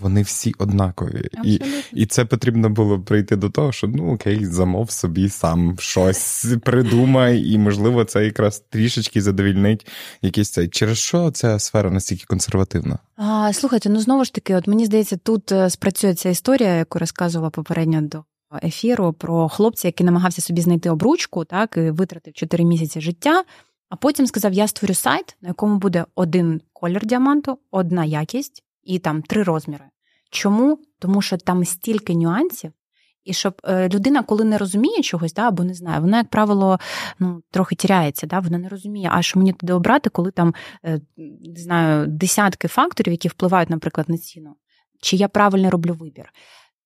вони всі однакові. І і це потрібно було прийти до того, що ну окей, замов собі сам щось (laughs) придумай, і, можливо, це якраз трішечки задовільнить якийсь цей. Через що ця сфера настільки консервативна? А, Слухайте, ну знову ж таки, от мені здається, тут е, спрацює ця історія, яку розказувала попередньо до. Ефіру про хлопця, який намагався собі знайти обручку, так і витратив 4 місяці життя. А потім сказав: Я створю сайт, на якому буде один колір діаманту, одна якість, і там три розміри. Чому? Тому що там стільки нюансів. І щоб е, людина, коли не розуміє чогось, да, або не знає, вона, як правило, ну, трохи тіряється, да, вона не розуміє, а що мені туди обрати, коли там е, не знаю, десятки факторів, які впливають, наприклад, на ціну, чи я правильно роблю вибір.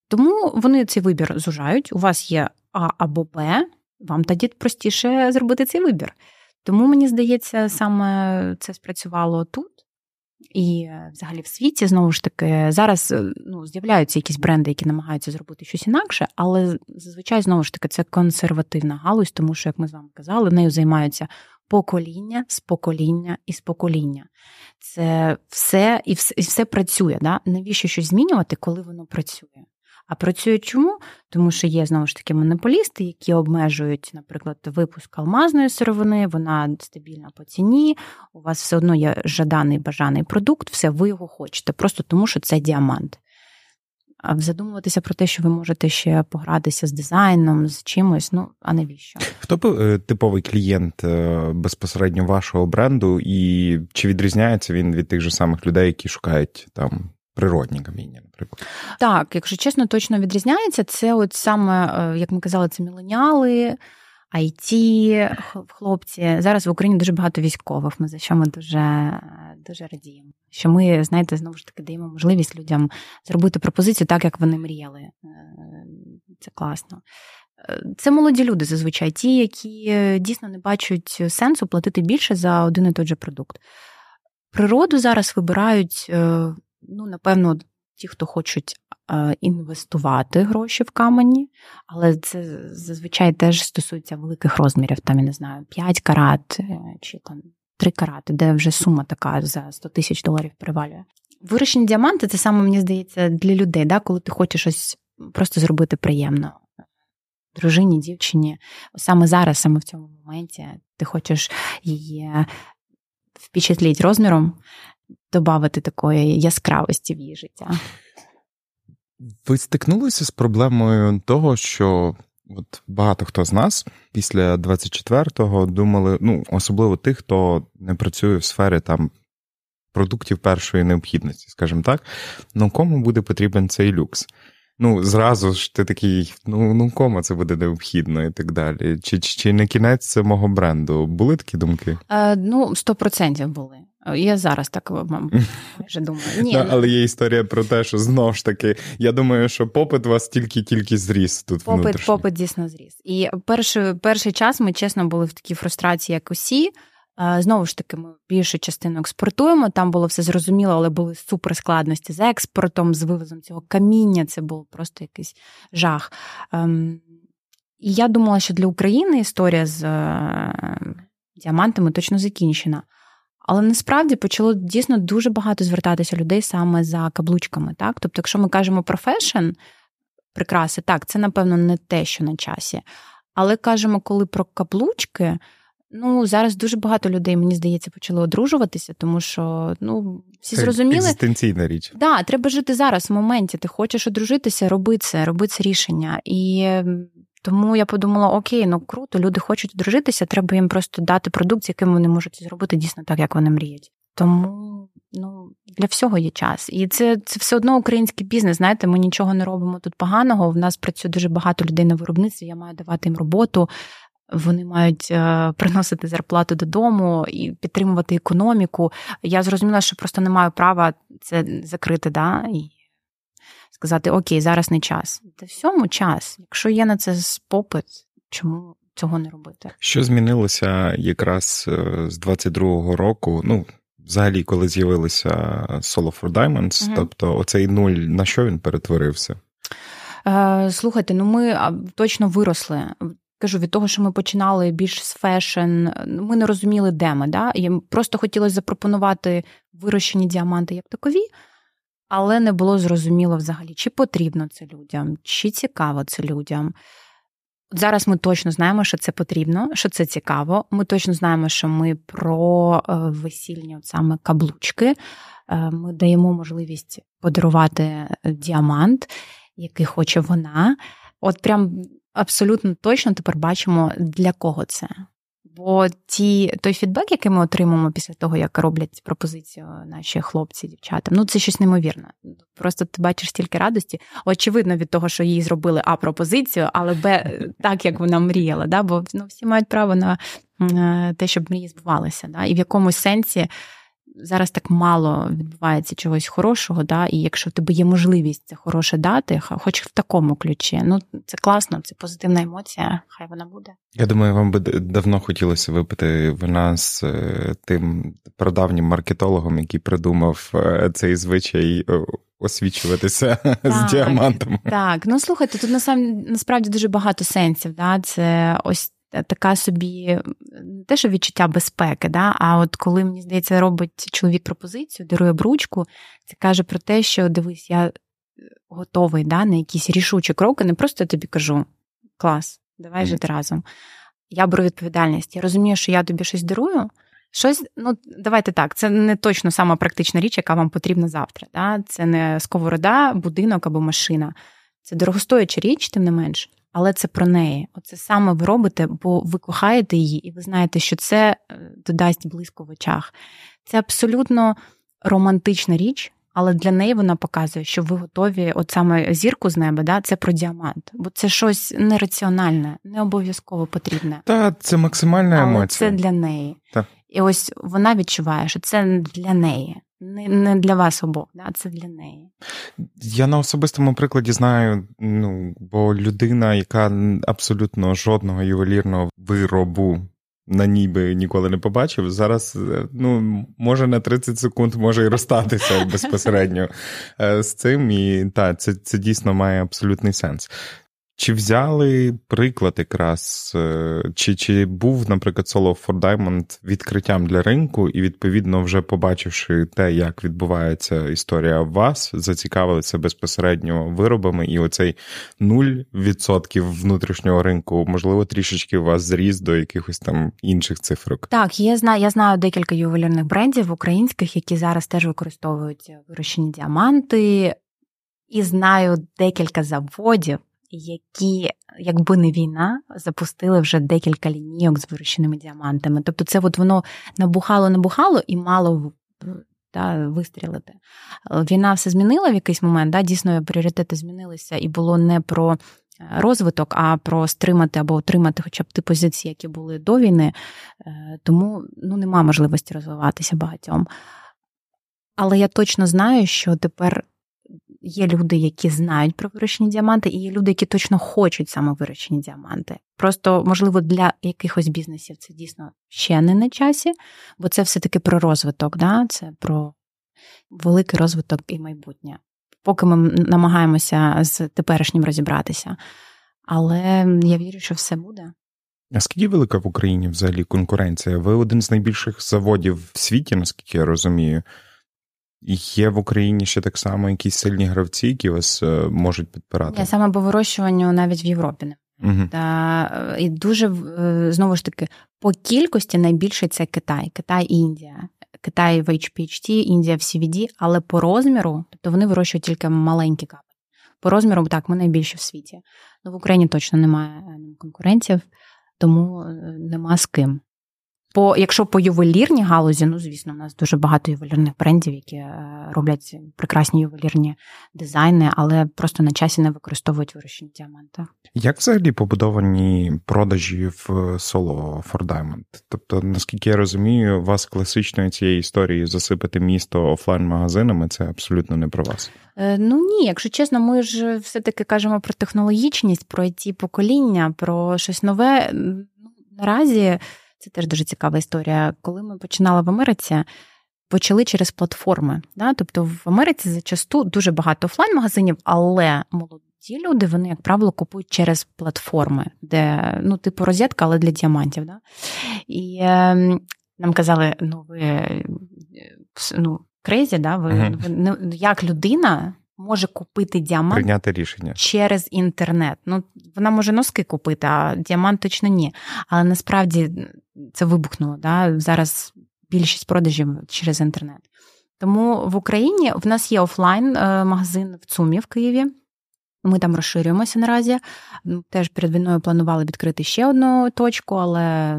Тому вони цей вибір зужають. У вас є А або Б, вам тоді простіше зробити цей вибір. Тому мені здається, саме це спрацювало тут. І взагалі в світі знову ж таки зараз е, ну, з'являються якісь бренди, які намагаються зробити щось інакше, але зазвичай знову ж таки це консервативна галузь, тому що, як ми з вами казали, нею займаються покоління з покоління і з покоління. Це все і все, і все працює. Да? Навіщо щось змінювати, коли воно працює? А працює чому? Тому що є знову ж таки монополісти, які обмежують, наприклад, випуск алмазної сировини, вона стабільна по ціні. У вас все одно є жаданий бажаний продукт, все ви його хочете, просто тому що це діамант. А задумуватися про те, що ви можете ще погратися з дизайном, з чимось, ну а навіщо? Хто е, типовий клієнт е, безпосередньо вашого бренду, і чи відрізняється він від тих же самих людей, які шукають там природні каміння, наприклад. Так, якщо чесно, точно відрізняється. Це от саме, е, як ми казали, це міленіали, IT, хлопці. Зараз в Україні дуже багато військових. Ми за що ми дуже дуже радіємо. Що ми, знаєте, знову ж таки даємо можливість людям зробити пропозицію так, як вони мріяли. Е, це класно. Це молоді люди зазвичай, ті, які дійсно не бачать сенсу платити більше за один і той же продукт. Природу зараз вибирають, ну, напевно, ті, хто хочуть інвестувати гроші в камені, але це зазвичай теж стосується великих розмірів, там, я не знаю, 5 карат чи там 3 карати, де вже сума така за 100 тисяч доларів привалює. Вирощені діаманти це саме, мені здається, для людей, да, коли ти хочеш щось просто зробити приємно. Дружині, дівчині, саме зараз, саме в цьому моменті, ти хочеш її впечатліть розміром, додати такої яскравості в її життя. Ви стикнулися з проблемою того, що от багато хто з нас після 24-го думали, ну особливо тих, хто не працює в сфері там продуктів першої необхідності, скажімо так, ну кому буде потрібен цей люкс? Ну, зразу ж ти такий, ну ну кому це буде необхідно і так далі. Чи чи, чи не кінець це мого бренду? Були такі думки? Е, Ну, сто процентів були. Я зараз так майже думаю. (laughs) Ні, ну, Але є історія про те, що знову ж таки, я думаю, що попит у вас тільки-тільки зріс тут. Попит, внутрішньо. попит дійсно зріс. І перший, перший час ми чесно були в такій фрустрації, як усі. Знову ж таки, ми більшу частину експортуємо. Там було все зрозуміло, але були суперскладності з експортом, з вивозом цього каміння. Це був просто якийсь жах. Ем, і я думала, що для України історія з е, діамантами точно закінчена. Але насправді почало дійсно дуже багато звертатися людей саме за каблучками. Так? Тобто, якщо ми кажемо про фешн, прикраси, так, це, напевно, не те, що на часі. Але кажемо, коли про каблучки. Ну, зараз дуже багато людей, мені здається, почали одружуватися, тому що ну, всі це зрозуміли. Екзистенційна річ. Да, треба жити зараз в моменті. Ти хочеш одружитися, роби це, роби це рішення. І тому я подумала: окей, ну круто, люди хочуть одружитися, треба їм просто дати продукт, яким вони можуть зробити дійсно так, як вони мріють. Тому ну, для всього є час. І це це все одно український бізнес. Знаєте, ми нічого не робимо тут поганого. В нас працює дуже багато людей на виробництві. Я маю давати їм роботу. Вони мають е, приносити зарплату додому і підтримувати економіку. Я зрозуміла, що просто не маю права це закрити, да, і сказати: Окей, зараз не час. Та всьому час. Якщо є на це попит, чому цього не робити? Що змінилося якраз е, з 22-го року? Ну, взагалі, коли з'явилися Solo for Diamonds, угу. тобто оцей нуль, на що він перетворився? Е, слухайте, ну ми точно виросли. Кажу, від того, що ми починали більш з фешн, ми не розуміли, де ми. Да? І просто хотілося запропонувати вирощені діаманти як такові, але не було зрозуміло взагалі, чи потрібно це людям, чи цікаво це людям. Зараз ми точно знаємо, що це потрібно, що це цікаво. Ми точно знаємо, що ми про е, весільні саме каблучки. Е, ми даємо можливість подарувати діамант, який хоче вона. От прям абсолютно точно тепер бачимо, для кого це. Бо ті, той фідбек, який ми отримуємо після того, як роблять пропозицію наші хлопці, дівчата, ну це щось неймовірне. Просто ти бачиш стільки радості. Очевидно, від того, що їй зробили А пропозицію, але Б так, як вона мріяла. Да? Бо ну, всі мають право на те, щоб мрії збувалися. Да? І в якомусь сенсі зараз так мало відбувається чогось хорошого, да, і якщо в тебе є можливість це хороше дати, хоч в такому ключі, ну це класно, це позитивна емоція, хай вона буде. Я думаю, вам би давно хотілося випити вина з е, тим прадавнім маркетологом, який придумав е, цей звичай. Е, освічуватися (laughs) так, з діамантами. Так, ну слухайте, тут насправді дуже багато сенсів. Да? Це ось така собі не те, що відчуття безпеки, да, а от коли, мені здається, робить чоловік пропозицію, дарує бручку, це каже про те, що дивись, я е, готовий да, на якісь рішучі кроки, не просто я тобі кажу клас, давай жити разом. Я беру відповідальність. Я розумію, що я тобі щось дарую. Щось, ну давайте так, це не точно сама практична річ, яка вам потрібна завтра. Да? Це не сковорода, будинок або машина. Це дорогостояча річ, тим не менш але це про неї. Оце саме ви робите, бо ви кохаєте її, і ви знаєте, що це е, додасть близько в очах. Це абсолютно романтична річ. Але для неї вона показує, що ви готові, от саме зірку з неба, да, це про діамант, бо це щось нераціональне, не обов'язково потрібне. Та це максимальна Але емоція. Це для неї. Та. І ось вона відчуває, що це для неї. Не не для вас обох, да, це для неї. Я на особистому прикладі знаю, ну, бо людина, яка абсолютно жодного ювелірного виробу на ніби ніколи не побачив, зараз е, ну, може на 30 секунд може і розстатися (laughs) безпосередньо е, з цим. І так, це, це дійсно має абсолютний сенс. Чи взяли приклад якраз, е, чи чи був, наприклад, Solo for Diamond відкриттям для ринку, і, відповідно, вже побачивши те, як відбувається історія в вас, зацікавилися безпосередньо виробами, і оцей 0% внутрішнього ринку, можливо, трішечки вас зріс до якихось там інших цифрок? Так, я знаю, я знаю декілька ювелірних брендів українських, які зараз теж використовують вирощені діаманти, і знаю декілька заводів які, якби не війна, запустили вже декілька лінійок з вирощеними діамантами. Тобто, це от воно набухало-набухало і мало та, вистрілити. Війна все змінила в якийсь момент, да, дійсно пріоритети змінилися, і було не про е, розвиток, а про стримати або отримати хоча б ті позиції, які були до війни. Е, тому ну, нема можливості розвиватися багатьом. Але я точно знаю, що тепер Є люди, які знають про вирощені діаманти, і є люди, які точно хочуть саме вирощені діаманти. Просто, можливо, для якихось бізнесів це дійсно ще не на часі, бо це все-таки про розвиток, да? це про великий розвиток і майбутнє. Поки ми намагаємося з теперішнім розібратися. Але я вірю, що все буде. А скільки велика в Україні взагалі конкуренція? Ви один з найбільших заводів в світі, наскільки я розумію. Є в Україні ще так само якісь сильні гравці, які вас е, можуть підпирати? Я саме по вирощуванню навіть в Європі не. Угу. Та, І дуже е, знову ж таки по кількості найбільше це Китай, Китай і Індія. Китай в HPHT, Індія в CVD, але по розміру, тобто вони вирощують тільки маленькі камені. По розміру, так, ми найбільше в світі. Ну, В Україні точно немає е, конкурентів, тому нема з ким. По якщо по ювелірній галузі, ну звісно, у нас дуже багато ювелірних брендів, які е, роблять прекрасні ювелірні дизайни, але просто на часі не використовують вирощені діаманти. Як взагалі побудовані продажі в Solo for Diamond? Тобто, наскільки я розумію, вас класичної цієї історії засипати місто офлайн-магазинами це абсолютно не про вас. Е, ну ні, якщо чесно, ми ж все-таки кажемо про технологічність, про ті покоління, про щось нове. Ну наразі. Це теж дуже цікава історія. Коли ми починали в Америці, почали через платформи. Да? Тобто в Америці зачасту дуже багато офлайн-магазинів, але молоді люди, вони, як правило, купують через платформи, де, ну, типу, розетка, але для діамантів. Да? І е, нам казали, ну, ви ну, crazy, да? ви, uh ви ну, як людина може купити діамант прийняти рішення через інтернет. Ну, вона може носки купити, а діамант точно ні. Але насправді це вибухнуло. Да? Зараз більшість продажів через інтернет. Тому в Україні в нас є офлайн е, магазин в ЦУМі в Києві. Ми там розширюємося наразі. Теж перед війною планували відкрити ще одну точку, але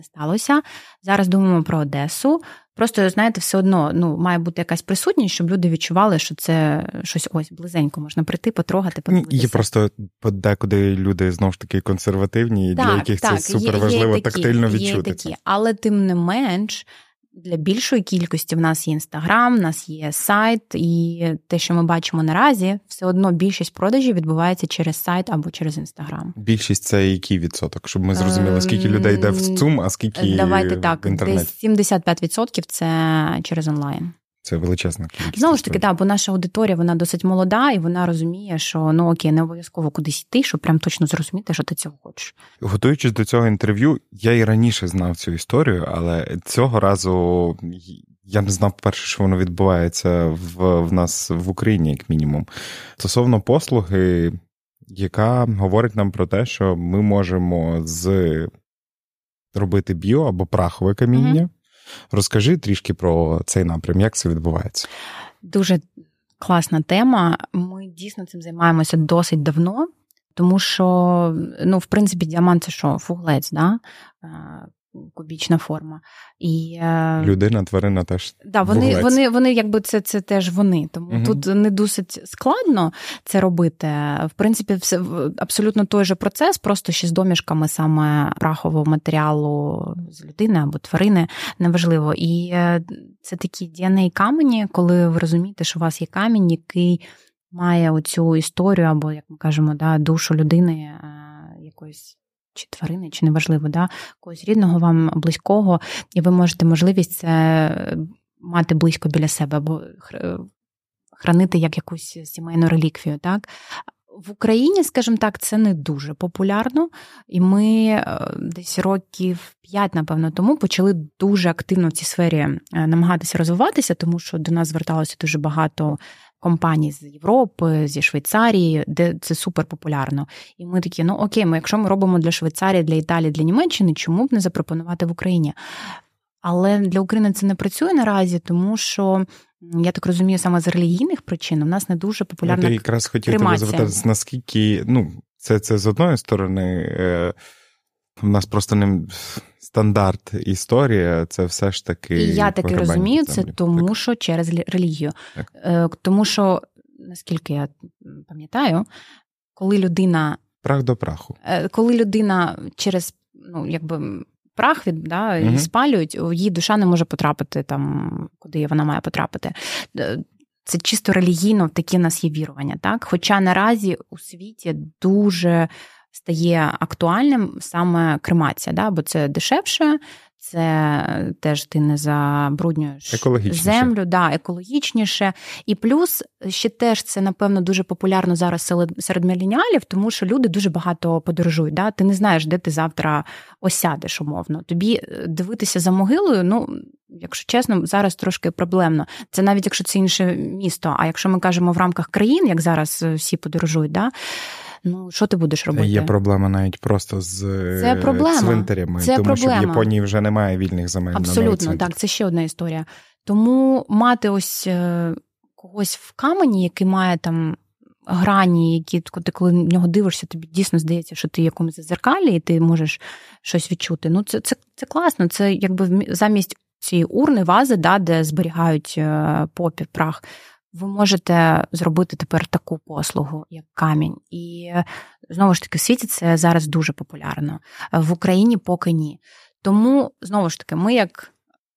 не сталося. Зараз думаємо про Одесу. Просто, знаєте, все одно ну, має бути якась присутність, щоб люди відчували, що це щось ось близенько можна прийти, потрогати, подивитися. Є просто декуди люди знову ж таки консервативні, і так, для яких так, це супер важливо тактильно відчути. Є такі. Але тим не менш, для більшої кількості в нас є інстаграм, в нас є сайт, і те, що ми бачимо наразі, все одно більшість продажів відбувається через сайт або через інстаграм. Більшість це який відсоток? Щоб ми зрозуміли, скільки людей йде в ЦУМ, а скільки давайте так. в інтернет. Десь 75% це через онлайн. Це величезна кількість. Знову ж таки, так, бо наша аудиторія вона досить молода, і вона розуміє, що ну окей, не обов'язково кудись йти, щоб прям точно зрозуміти, що ти цього хочеш. Готуючись до цього інтерв'ю, я і раніше знав цю історію, але цього разу я не знав, перше, що воно відбувається в, в нас в Україні, як мінімум. Стосовно послуги, яка говорить нам про те, що ми можемо з робити біо або прахове каміння. Mm-hmm. Розкажи трішки про цей напрям, як це відбувається? Дуже класна тема. Ми дійсно цим займаємося досить давно, тому що, ну, в принципі, діамант це що, фуглець, да? Кубічна форма. І, е, Людина, тварина теж. Да, Вони вони, вони якби це це теж вони. Тому угу. тут не досить складно це робити. В принципі, все абсолютно той же процес, просто ще з домішками саме прахового матеріалу з людини або тварини, неважливо. І е, це такі dna камені, коли ви розумієте, що у вас є камінь, який має оцю історію, або, як ми кажемо, да, душу людини е, якоїсь чи тварини, чи неважливо, да, когось рідного вам близького, і ви можете можливість це е, мати близько біля себе, або хранити як якусь сімейну реліквію. так. В Україні, скажімо так, це не дуже популярно, і ми е, десь років п'ять, напевно, тому почали дуже активно в цій сфері намагатися розвиватися, тому що до нас зверталося дуже багато компаній з Європи, зі Швейцарії, де це супер популярно. І ми такі, ну окей, ми якщо ми робимо для Швейцарії, для Італії, для Німеччини, чому б не запропонувати в Україні? Але для України це не працює наразі, тому що я так розумію, саме з релігійних причин у нас не дуже популярна Я якраз хотів тебе запитати, наскільки ну, це це з одної сторони, е, у нас просто не стандарт історія, це все ж таки. І я таки розумію це, тому так. що через релігію. Так. Е, тому що, наскільки я пам'ятаю, коли людина. Прах до праху. Е, коли людина через ну, якби. Прах від да, і спалюють, її душа не може потрапити там, куди вона має потрапити. Е, це чисто релігійно такі в нас є вірування. Так? Хоча наразі у світі дуже стає актуальним саме кремація, да? бо це дешевше, це теж ти не забруднюєш землю, да, екологічніше. І плюс ще теж це, напевно, дуже популярно зараз серед міленіалів, тому що люди дуже багато подорожують. Да? Ти не знаєш, де ти завтра осядеш, умовно. Тобі е, дивитися за могилою, ну. Якщо чесно, зараз трошки проблемно. Це навіть якщо це інше місто. А якщо ми кажемо в рамках країн, як зараз е, всі подорожують, да, Ну що ти будеш робити? Є проблема навіть просто з це проблема. цвинтарями, це тому проблема. що в Японії вже немає вільних земель. Абсолютно, так, це ще одна історія. Тому мати ось е, когось в камені, який має там. Грані, які ти коли в нього дивишся, тобі дійсно здається, що ти в якомусь зазеркалі, і ти можеш щось відчути. Ну, це це, це класно. Це якби замість цієї урни, вази, да, де зберігають е, попів, прах ви можете зробити тепер таку послугу, як камінь. І знову ж таки, в світі це зараз дуже популярно. В Україні поки ні. Тому знову ж таки, ми як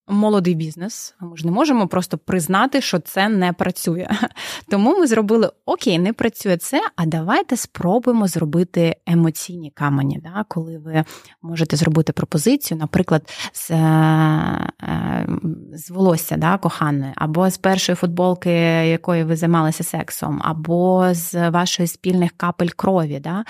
молодий бізнес. Ми ж не можемо просто признати, що це не працює. (laughs) Тому ми зробили окей, не працює це. А давайте спробуємо зробити емоційні камені, да? коли ви можете зробити пропозицію, наприклад, з е, е, з волосся да, коханої, або з першої футболки, якої ви займалися сексом, або з вашої спільних капель крові. Да?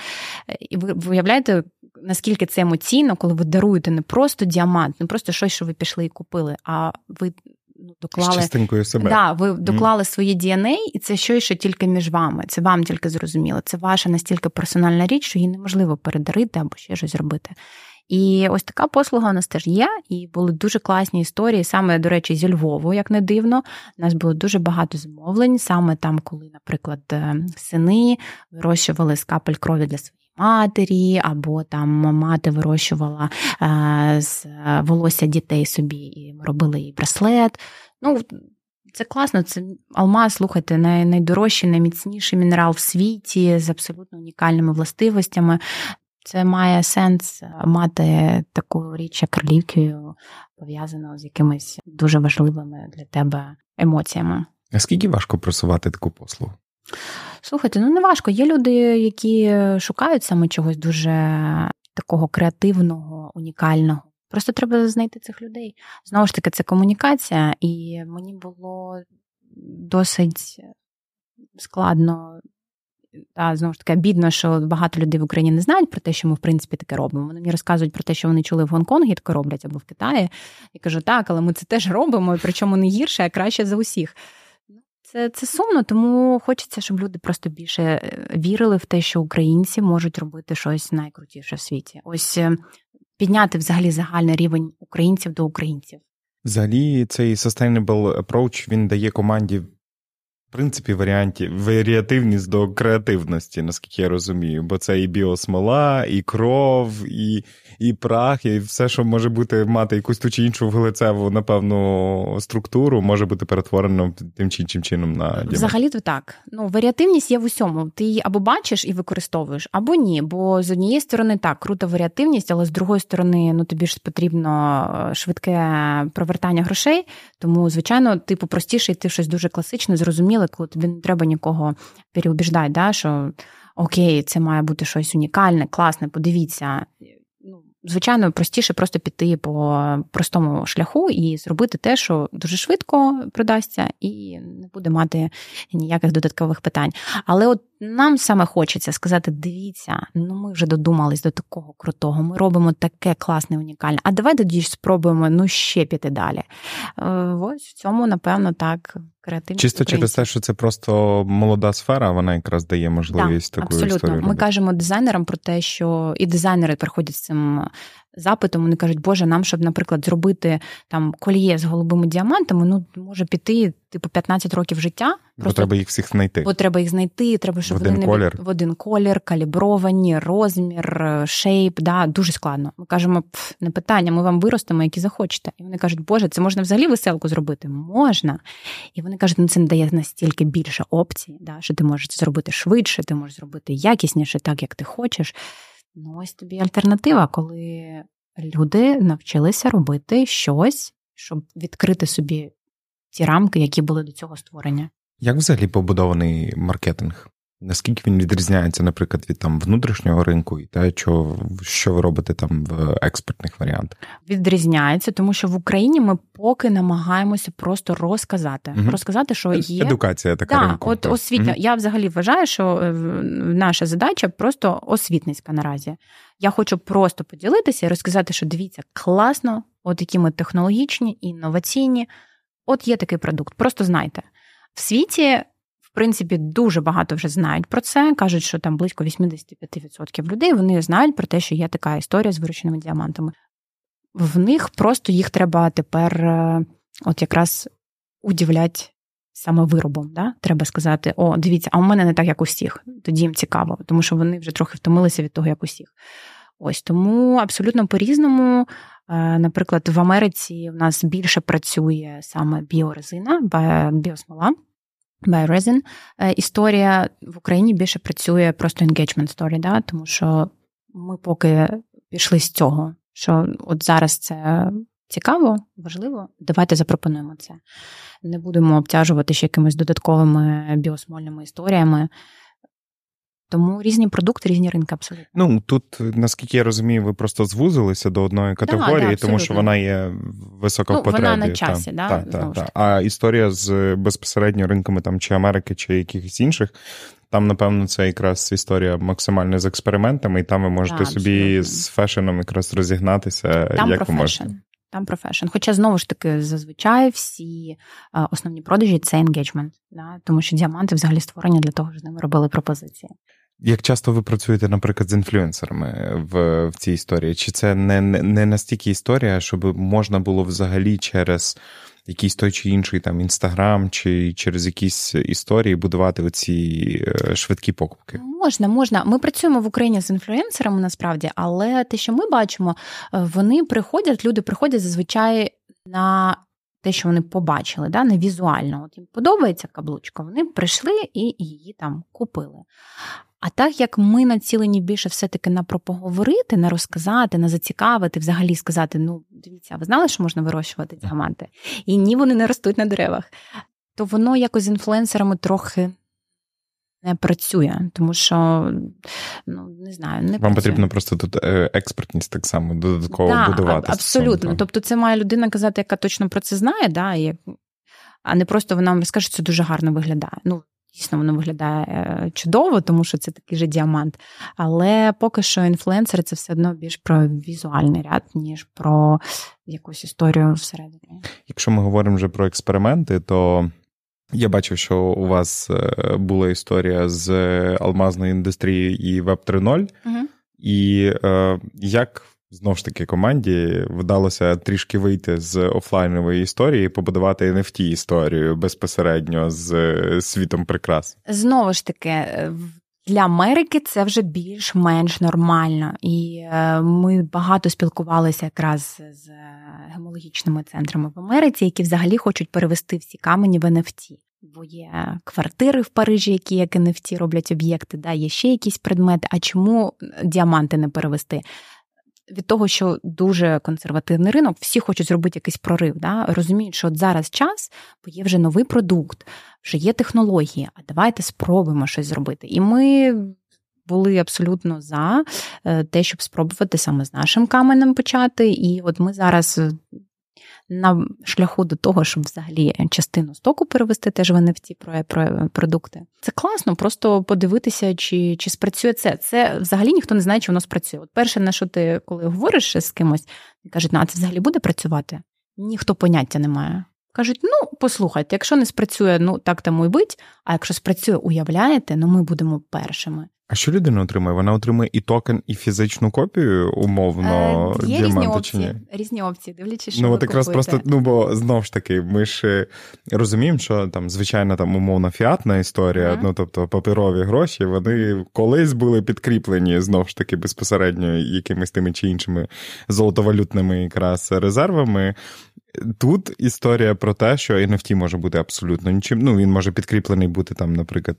І ви виявляєте, наскільки це емоційно, коли ви даруєте не просто діамант, не просто щось, що ви пішли і купили, а ви ну, доклали частинкою себе. Да, ви доклали mm. своє DNA, і це щось, що тільки між вами. Це вам тільки зрозуміло. Це ваша настільки персональна річ, що її неможливо передарити або ще щось зробити. І ось така послуга у нас теж є, і були дуже класні історії, саме, до речі, зі Львову, як не дивно. У нас було дуже багато замовлень, саме там, коли, наприклад, е, сини вирощували з капель крові для своїх матері, або там мати вирощувала е, з волосся дітей собі і робили їй браслет. Ну, це класно, це алмаз, слухайте, най, найдорожчий, найміцніший мінерал в світі з абсолютно унікальними властивостями. Це має сенс мати таку річ, як реліквію, пов'язану з якимись дуже важливими для тебе емоціями. А скільки важко просувати таку послугу? Слухайте, ну не важко. Є люди, які шукають саме чогось дуже такого креативного, унікального. Просто треба знайти цих людей. Знову ж таки, це комунікація, і мені було досить складно. Та знову ж таки бідно, що багато людей в Україні не знають про те, що ми в принципі таке робимо. Вони мені розказують про те, що вони чули в Гонконгі, таке роблять або в Китаї. Я кажу, так, але ми це теж робимо, і причому не гірше, а краще за усіх. Це це сумно, тому хочеться, щоб люди просто більше е, вірили в те, що українці можуть робити щось найкрутіше в світі. Ось е, підняти взагалі загальний рівень українців до українців. Взагалі, цей sustainable approach, він дає команді принципі, варіанті варіативність до креативності, наскільки я розумію, бо це і біосмола, і кров, і і прах, і все, що може бути мати якусь ту чи іншу вуглецеву, напевно, структуру, може бути перетворено тим чи іншим чином на діамант. Взагалі-то так. Ну, варіативність є в усьому. Ти її або бачиш і використовуєш, або ні. Бо з однієї сторони так, крута варіативність, але з другої сторони, ну тобі ж потрібно е, швидке провертання грошей. Тому, звичайно, типу простіше йти щось дуже класичне, зрозуміле, коли тобі не треба нікого переубіждати, да, що окей, це має бути щось унікальне, класне, подивіться Ну, звичайно, простіше просто піти по простому шляху і зробити те, що дуже швидко продасться, і не буде мати ніяких додаткових питань. Але от нам саме хочеться сказати: дивіться, ну ми вже додумались до такого крутого, ми робимо таке класне, унікальне. А давай тоді спробуємо ну ще піти далі. Е, ось в цьому, напевно, так. Креативність Чисто українців. через те, що це просто молода сфера, вона якраз дає можливість так, таку абсолютно. історію. Ми кажемо дизайнерам про те, що і дизайнери приходять з цим запитом. Вони кажуть, Боже, нам, щоб, наприклад, зробити там коліє з голубими діамантами, ну може піти типу 15 років життя. Бо треба їх всіх знайти. Бо треба їх знайти, треба, щоб в один вони колір. в один колір, калібровані, розмір, шейп. Да, Дуже складно. Ми кажемо, не питання, ми вам виростемо, які захочете. І вони кажуть, Боже, це можна взагалі веселку зробити? Можна. І вони кажуть, ну це не дає настільки більше опцій, да, що ти можеш зробити швидше, ти можеш зробити якісніше, так як ти хочеш. Ну, ось тобі альтернатива, коли люди навчилися робити щось, щоб відкрити собі ті рамки, які були до цього створення. Як взагалі побудований маркетинг? Наскільки він відрізняється, наприклад, від там внутрішнього ринку і те, що що ви робите там в експертних варіантах? Відрізняється, тому що в Україні ми поки намагаємося просто розказати. Угу. Розказати, що є едукація така да, ринку. От освітня. Угу. Я взагалі вважаю, що е, наша задача просто освітницька наразі. Я хочу просто поділитися і розказати, що дивіться, класно, от які ми технологічні, інноваційні. От є такий продукт, просто знайте. В світі принципі, дуже багато вже знають про це. Кажуть, що там близько 85% людей вони знають про те, що є така історія з вирощеними діамантами. В них просто їх треба тепер, е, от якраз удивлять саме виробом. Да? Треба сказати: о, дивіться, а у мене не так, як усіх. Тоді їм цікаво, тому що вони вже трохи втомилися від того, як усіх. Ось тому абсолютно по-різному. Е, наприклад, в Америці в нас більше працює саме біорезина, біосмола. Е, історія в Україні більше працює просто engagement story, да? тому що ми поки пішли з цього, що от зараз це цікаво, важливо. Давайте запропонуємо це. Не будемо обтяжувати ще якимись додатковими біосмольними історіями. Тому різні продукти, різні ринки абсолютно. Ну тут, наскільки я розумію, ви просто звузилися до одної категорії, да, да, тому що вона є висока ну, в потребі. Вона на часі, та, да, та, та, А історія з безпосередньо ринками там чи Америки, чи якихось інших. Там, напевно, це якраз історія максимально з експериментами, і там ви можете да, собі з фешеном якраз розігнатися, там як ви можете. Там профешн. Хоча знову ж таки, зазвичай всі основні продажі це енгейджмент, да? тому що діаманти взагалі створені для того, щоб з ними робили пропозиції. Як часто ви працюєте, наприклад, з інфлюенсерами в в цій історії? Чи це не не настільки історія, щоб можна було взагалі через якийсь той чи інший там інстаграм, чи через якісь історії будувати оці е, швидкі покупки? Можна, можна. Ми працюємо в Україні з інфлюенсерами насправді, але те, що ми бачимо, е, вони приходять, люди приходять зазвичай на. Те, що вони побачили, да, не візуально. От їм подобається каблучка, вони прийшли і її там купили. А так як ми націлені більше все-таки на пропоговорити, на розказати, на зацікавити, взагалі сказати: ну, дивіться, ви знали, що можна вирощувати діаманти? І ні, вони не ростуть на деревах, то воно якось з інфлюенсерами трохи. Не працює, тому що ну не знаю, не вам працює. потрібно просто тут е, експертність так само додатково да, будувати. Абсолютно. Тобто, це має людина казати, яка точно про це знає, да, і, а не просто вона вам розкаже, що це дуже гарно виглядає. Ну Дійсно, воно виглядає е, чудово, тому що це такий же діамант. Але поки що інфлюенсери це все одно більш про візуальний ряд, ніж про якусь історію всередині. Якщо ми говоримо вже про експерименти, то я бачив, що у вас е, була історія з алмазної індустрії і Web 3.0. Угу. І е, як знов ж таки команді вдалося трішки вийти з офлайнової історії і побудувати nft історію безпосередньо з світом прикрас. Знову ж таки, для Америки це вже більш-менш нормально, і е, ми багато спілкувалися якраз з гемологічними центрами в Америці, які взагалі хочуть перевести всі камені в NFT. Бо є квартири в Парижі, які як NFT роблять об'єкти, да, є ще якісь предмети. А чому діаманти не перевести? Від того, що дуже консервативний ринок, всі хочуть зробити якийсь прорив. Да? Розуміють, що от зараз час, бо є вже новий продукт, вже є технології, а давайте спробуємо щось зробити. І ми були абсолютно за е, те, щоб спробувати саме з нашим каменем почати. І от ми зараз на шляху до того, щоб взагалі частину стоку перевести теж в NFT продукти. Це класно, просто подивитися, чи чи спрацює це. Це взагалі ніхто не знає, чи воно спрацює. От перше, на що ти коли говориш з кимось, кажуть, ну, а це взагалі буде працювати? Ніхто поняття не має. Кажуть, ну послухайте, якщо не спрацює, ну так тому й бить. А якщо спрацює, уявляєте, ну ми будемо першими. А що людина отримує? Вона отримує і токен, і фізичну копію, умовно, е, Є різні опції, різні опції, дивлячись, що ну ви от якраз просто ну бо знов ж таки, ми ж розуміємо, що там звичайна там умовно фіатна історія, mm-hmm. ну тобто паперові гроші, вони колись були підкріплені знов ж таки безпосередньо якимись тими чи іншими золотовалютними якраз резервами. Тут історія про те, що NFT може бути абсолютно нічим. Ну, він може підкріплений бути там, наприклад,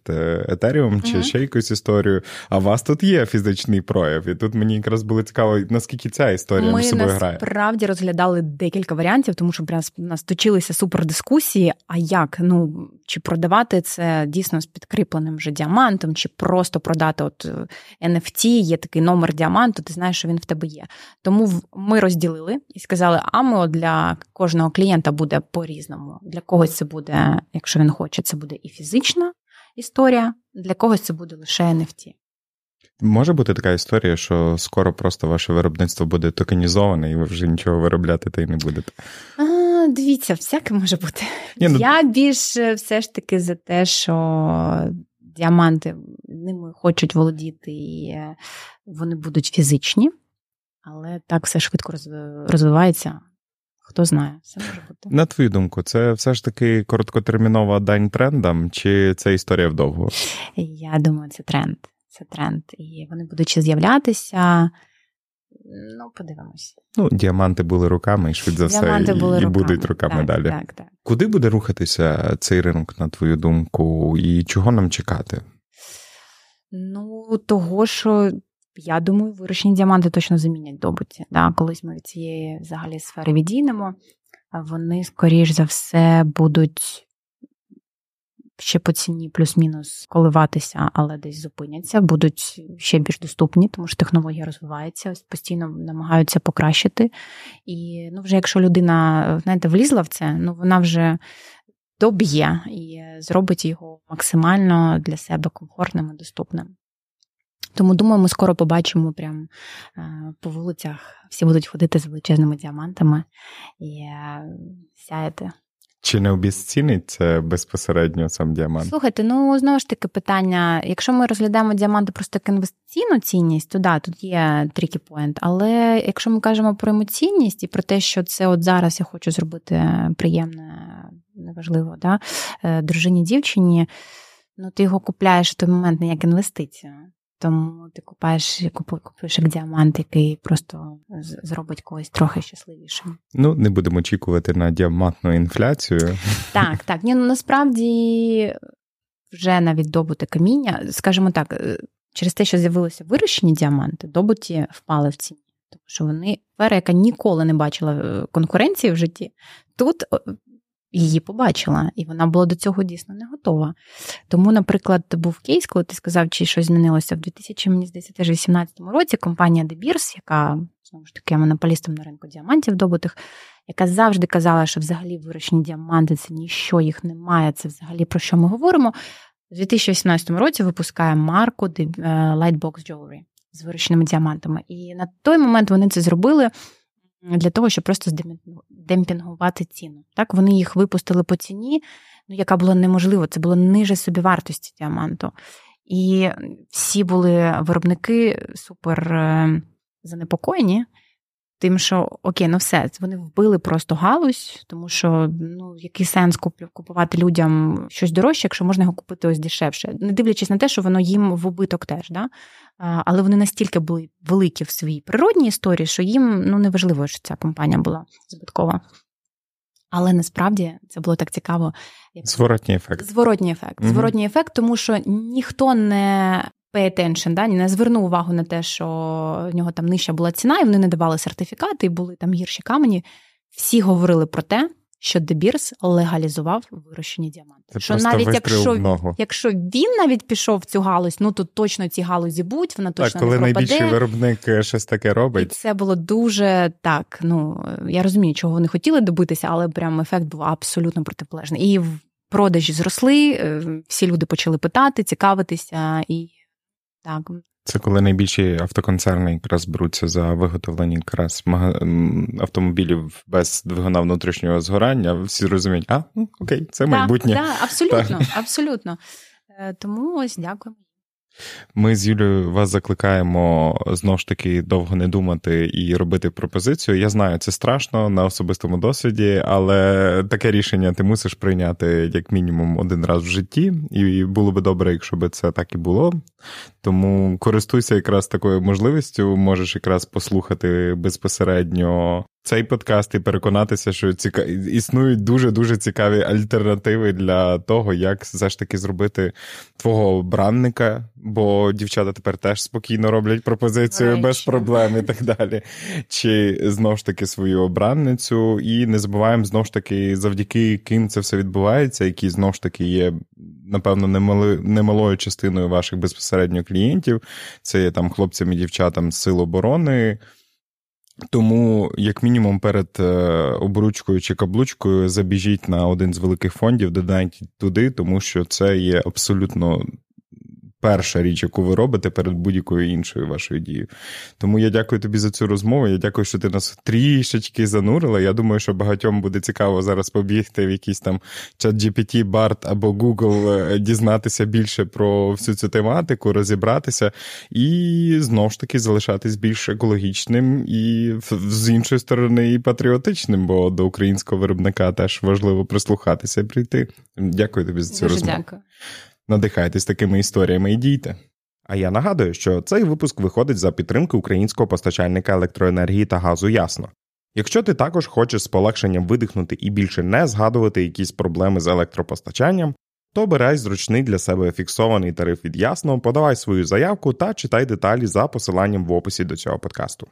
Ethereum чи mm-hmm. ще якоюсь історією. А у вас тут є фізичний прояв. І тут мені якраз було цікаво, наскільки ця історія Ми між собою грає. Ми насправді розглядали декілька варіантів, тому що прям нас точилися супердискусії. А як? Ну чи продавати це дійсно з підкріпленим вже діамантом, чи просто продати от NFT, є такий номер діаманту, ти знаєш, що він в тебе є. Тому ми розділили і сказали, а ми от для кожного клієнта буде по-різному. Для когось це буде, якщо він хоче, це буде і фізична історія, для когось це буде лише NFT. Може бути така історія, що скоро просто ваше виробництво буде токенізоване, і ви вже нічого виробляти та й не будете. А, Дивіться, всяке може бути. Ні, ну... Я більш все ж таки за те, що діаманти ними хочуть володіти, і вони будуть фізичні, але так все швидко розвивається. Хто знає, все може бути. На твою думку, це все ж таки короткотермінова дань трендам, чи це історія вдовго? Я думаю, це тренд. Це тренд. І вони будуть ще з'являтися. Ну, подивимось. Ну, діаманти були руками, і швидше за все, і, були і будуть руками так, далі. Так, так. Куди буде рухатися цей ринок, на твою думку, і чого нам чекати? Ну, того, що я думаю, вирощені діаманти точно замінять добуті. Да? Колись ми від цієї взагалі сфери відійдемо, вони, скоріш за все, будуть ще по ціні плюс-мінус коливатися, але десь зупиняться, будуть ще більш доступні, тому що технологія розвивається, постійно намагаються покращити. І ну, вже якщо людина знаєте, влізла в це, ну вона вже доб'є і зробить його максимально для себе комфортним і доступним. Тому думаю, ми скоро побачимо прям е, по вулицях. Всі будуть ходити з величезними діамантами і е, сяяти. Чи не обіцінить це безпосередньо сам діамант? Слухайте, ну знову ж таки питання. Якщо ми розглядаємо діаманти просто як інвестиційну цінність, то да, тут є трікі поінт. Але якщо ми кажемо про емоційність і про те, що це от зараз я хочу зробити приємне, неважливо, да, е, дружині дівчині, ну ти його купляєш в той момент не як інвестицію. Тому ти купаєш купуєш як діамант, який просто зробить когось трохи щасливішим. Ну, не будемо очікувати на діамантну інфляцію. Так, так. Ні, ну насправді вже навіть добуте каміння, скажімо так, е, через те, що з'явилися вирощені діаманти, добуті впали в ціні. Тому що вони фера, яка ніколи не бачила е, конкуренції в житті, тут її побачила, і вона була до цього дійсно не готова. Тому, наприклад, був кейс, коли ти сказав, чи щось змінилося в 2018 році. Компанія De Beers, яка знову ж таки монополістом на ринку діамантів добутих, яка завжди казала, що взагалі вирощені діаманти це ніщо, їх немає. Це взагалі про що ми говоримо. У 2018 році випускає марку е, Lightbox Jewelry з вирощеними діамантами. І на той момент вони це зробили для того, щоб просто демпінгувати ціну. Так, вони їх випустили по ціні, ну, яка була неможлива, це було ниже собівартості діаманту. І всі були виробники супер е, занепокоєні, Тим, що окей, ну все, вони вбили просто галузь, тому що ну який сенс купувати людям щось дорожче, якщо можна його купити ось дешевше, не дивлячись на те, що воно їм в убиток теж, да? але вони настільки були великі в своїй природній історії, що їм ну неважливо, що ця компанія була збиткова. Але насправді це було так цікаво. Зворотній ефект. Зворотній ефект. Зворотній ефект, тому що ніхто не pay attention, да, не звернув увагу на те, що в нього там нижча була ціна, і вони не давали сертифікати, і були там гірші камені. Всі говорили про те, що Дебірс легалізував вирощені діаманти. Це що навіть якщо якщо він навіть пішов в цю галузь, ну то точно ці галузі будуть, вона точно так, коли не пропаде. найбільший виробник е, щось таке робить. І Це було дуже так. Ну я розумію, чого вони хотіли добитися, але прям ефект був абсолютно протиполежний. І в продажі зросли, е, всі люди почали питати, цікавитися і так. Це коли найбільші автоконцерни якраз беруться за виготовлення якраз автомобілів без двигуна внутрішнього згорання. Всі розуміють, а ну, окей, це майбутнє. Так, так, абсолютно, так. абсолютно. Е, тому ось дякуємо. Ми з Юлією вас закликаємо знову ж таки довго не думати і робити пропозицію. Я знаю, це страшно на особистому досвіді, але таке рішення ти мусиш прийняти як мінімум один раз в житті, і було би добре, якщо б це так і було. Тому користуйся якраз такою можливістю, можеш якраз послухати безпосередньо цей подкаст і переконатися, що ціка... існують дуже дуже цікаві альтернативи для того, як все ж таки зробити твого обранника, бо дівчата тепер теж спокійно роблять пропозицію Речі. без проблем і (laughs) так далі. Чи знову ж таки свою обранницю, і не забуваємо знову ж таки, завдяки ким це все відбувається, які знову ж таки є. Напевно, немали, немалою частиною ваших безпосередньо клієнтів. Це є там хлопцям і дівчатам з сил оборони, тому, як мінімум, перед е, обручкою чи каблучкою забіжіть на один з великих фондів, додайте туди, тому що це є абсолютно перша річ, яку ви робите перед будь-якою іншою вашою дією. Тому я дякую тобі за цю розмову. Я дякую, що ти нас трішечки занурила. Я думаю, що багатьом буде цікаво зараз побігти в якийсь там чат GPT, BART або Google, е, дізнатися більше про всю цю тематику, розібратися і знову ж таки залишатись більш екологічним і з іншої сторони і патріотичним, бо до українського виробника теж важливо прислухатися і прийти. Дякую тобі за цю Дуже розмову. Дякую. Надихайтесь такими історіями і дійте. А я нагадую, що цей випуск виходить за підтримки українського постачальника електроенергії та газу ясно. Якщо ти також хочеш з полегшенням видихнути і більше не згадувати якісь проблеми з електропостачанням, то обирай зручний для себе фіксований тариф від ясно, подавай свою заявку та читай деталі за посиланням в описі до цього подкасту.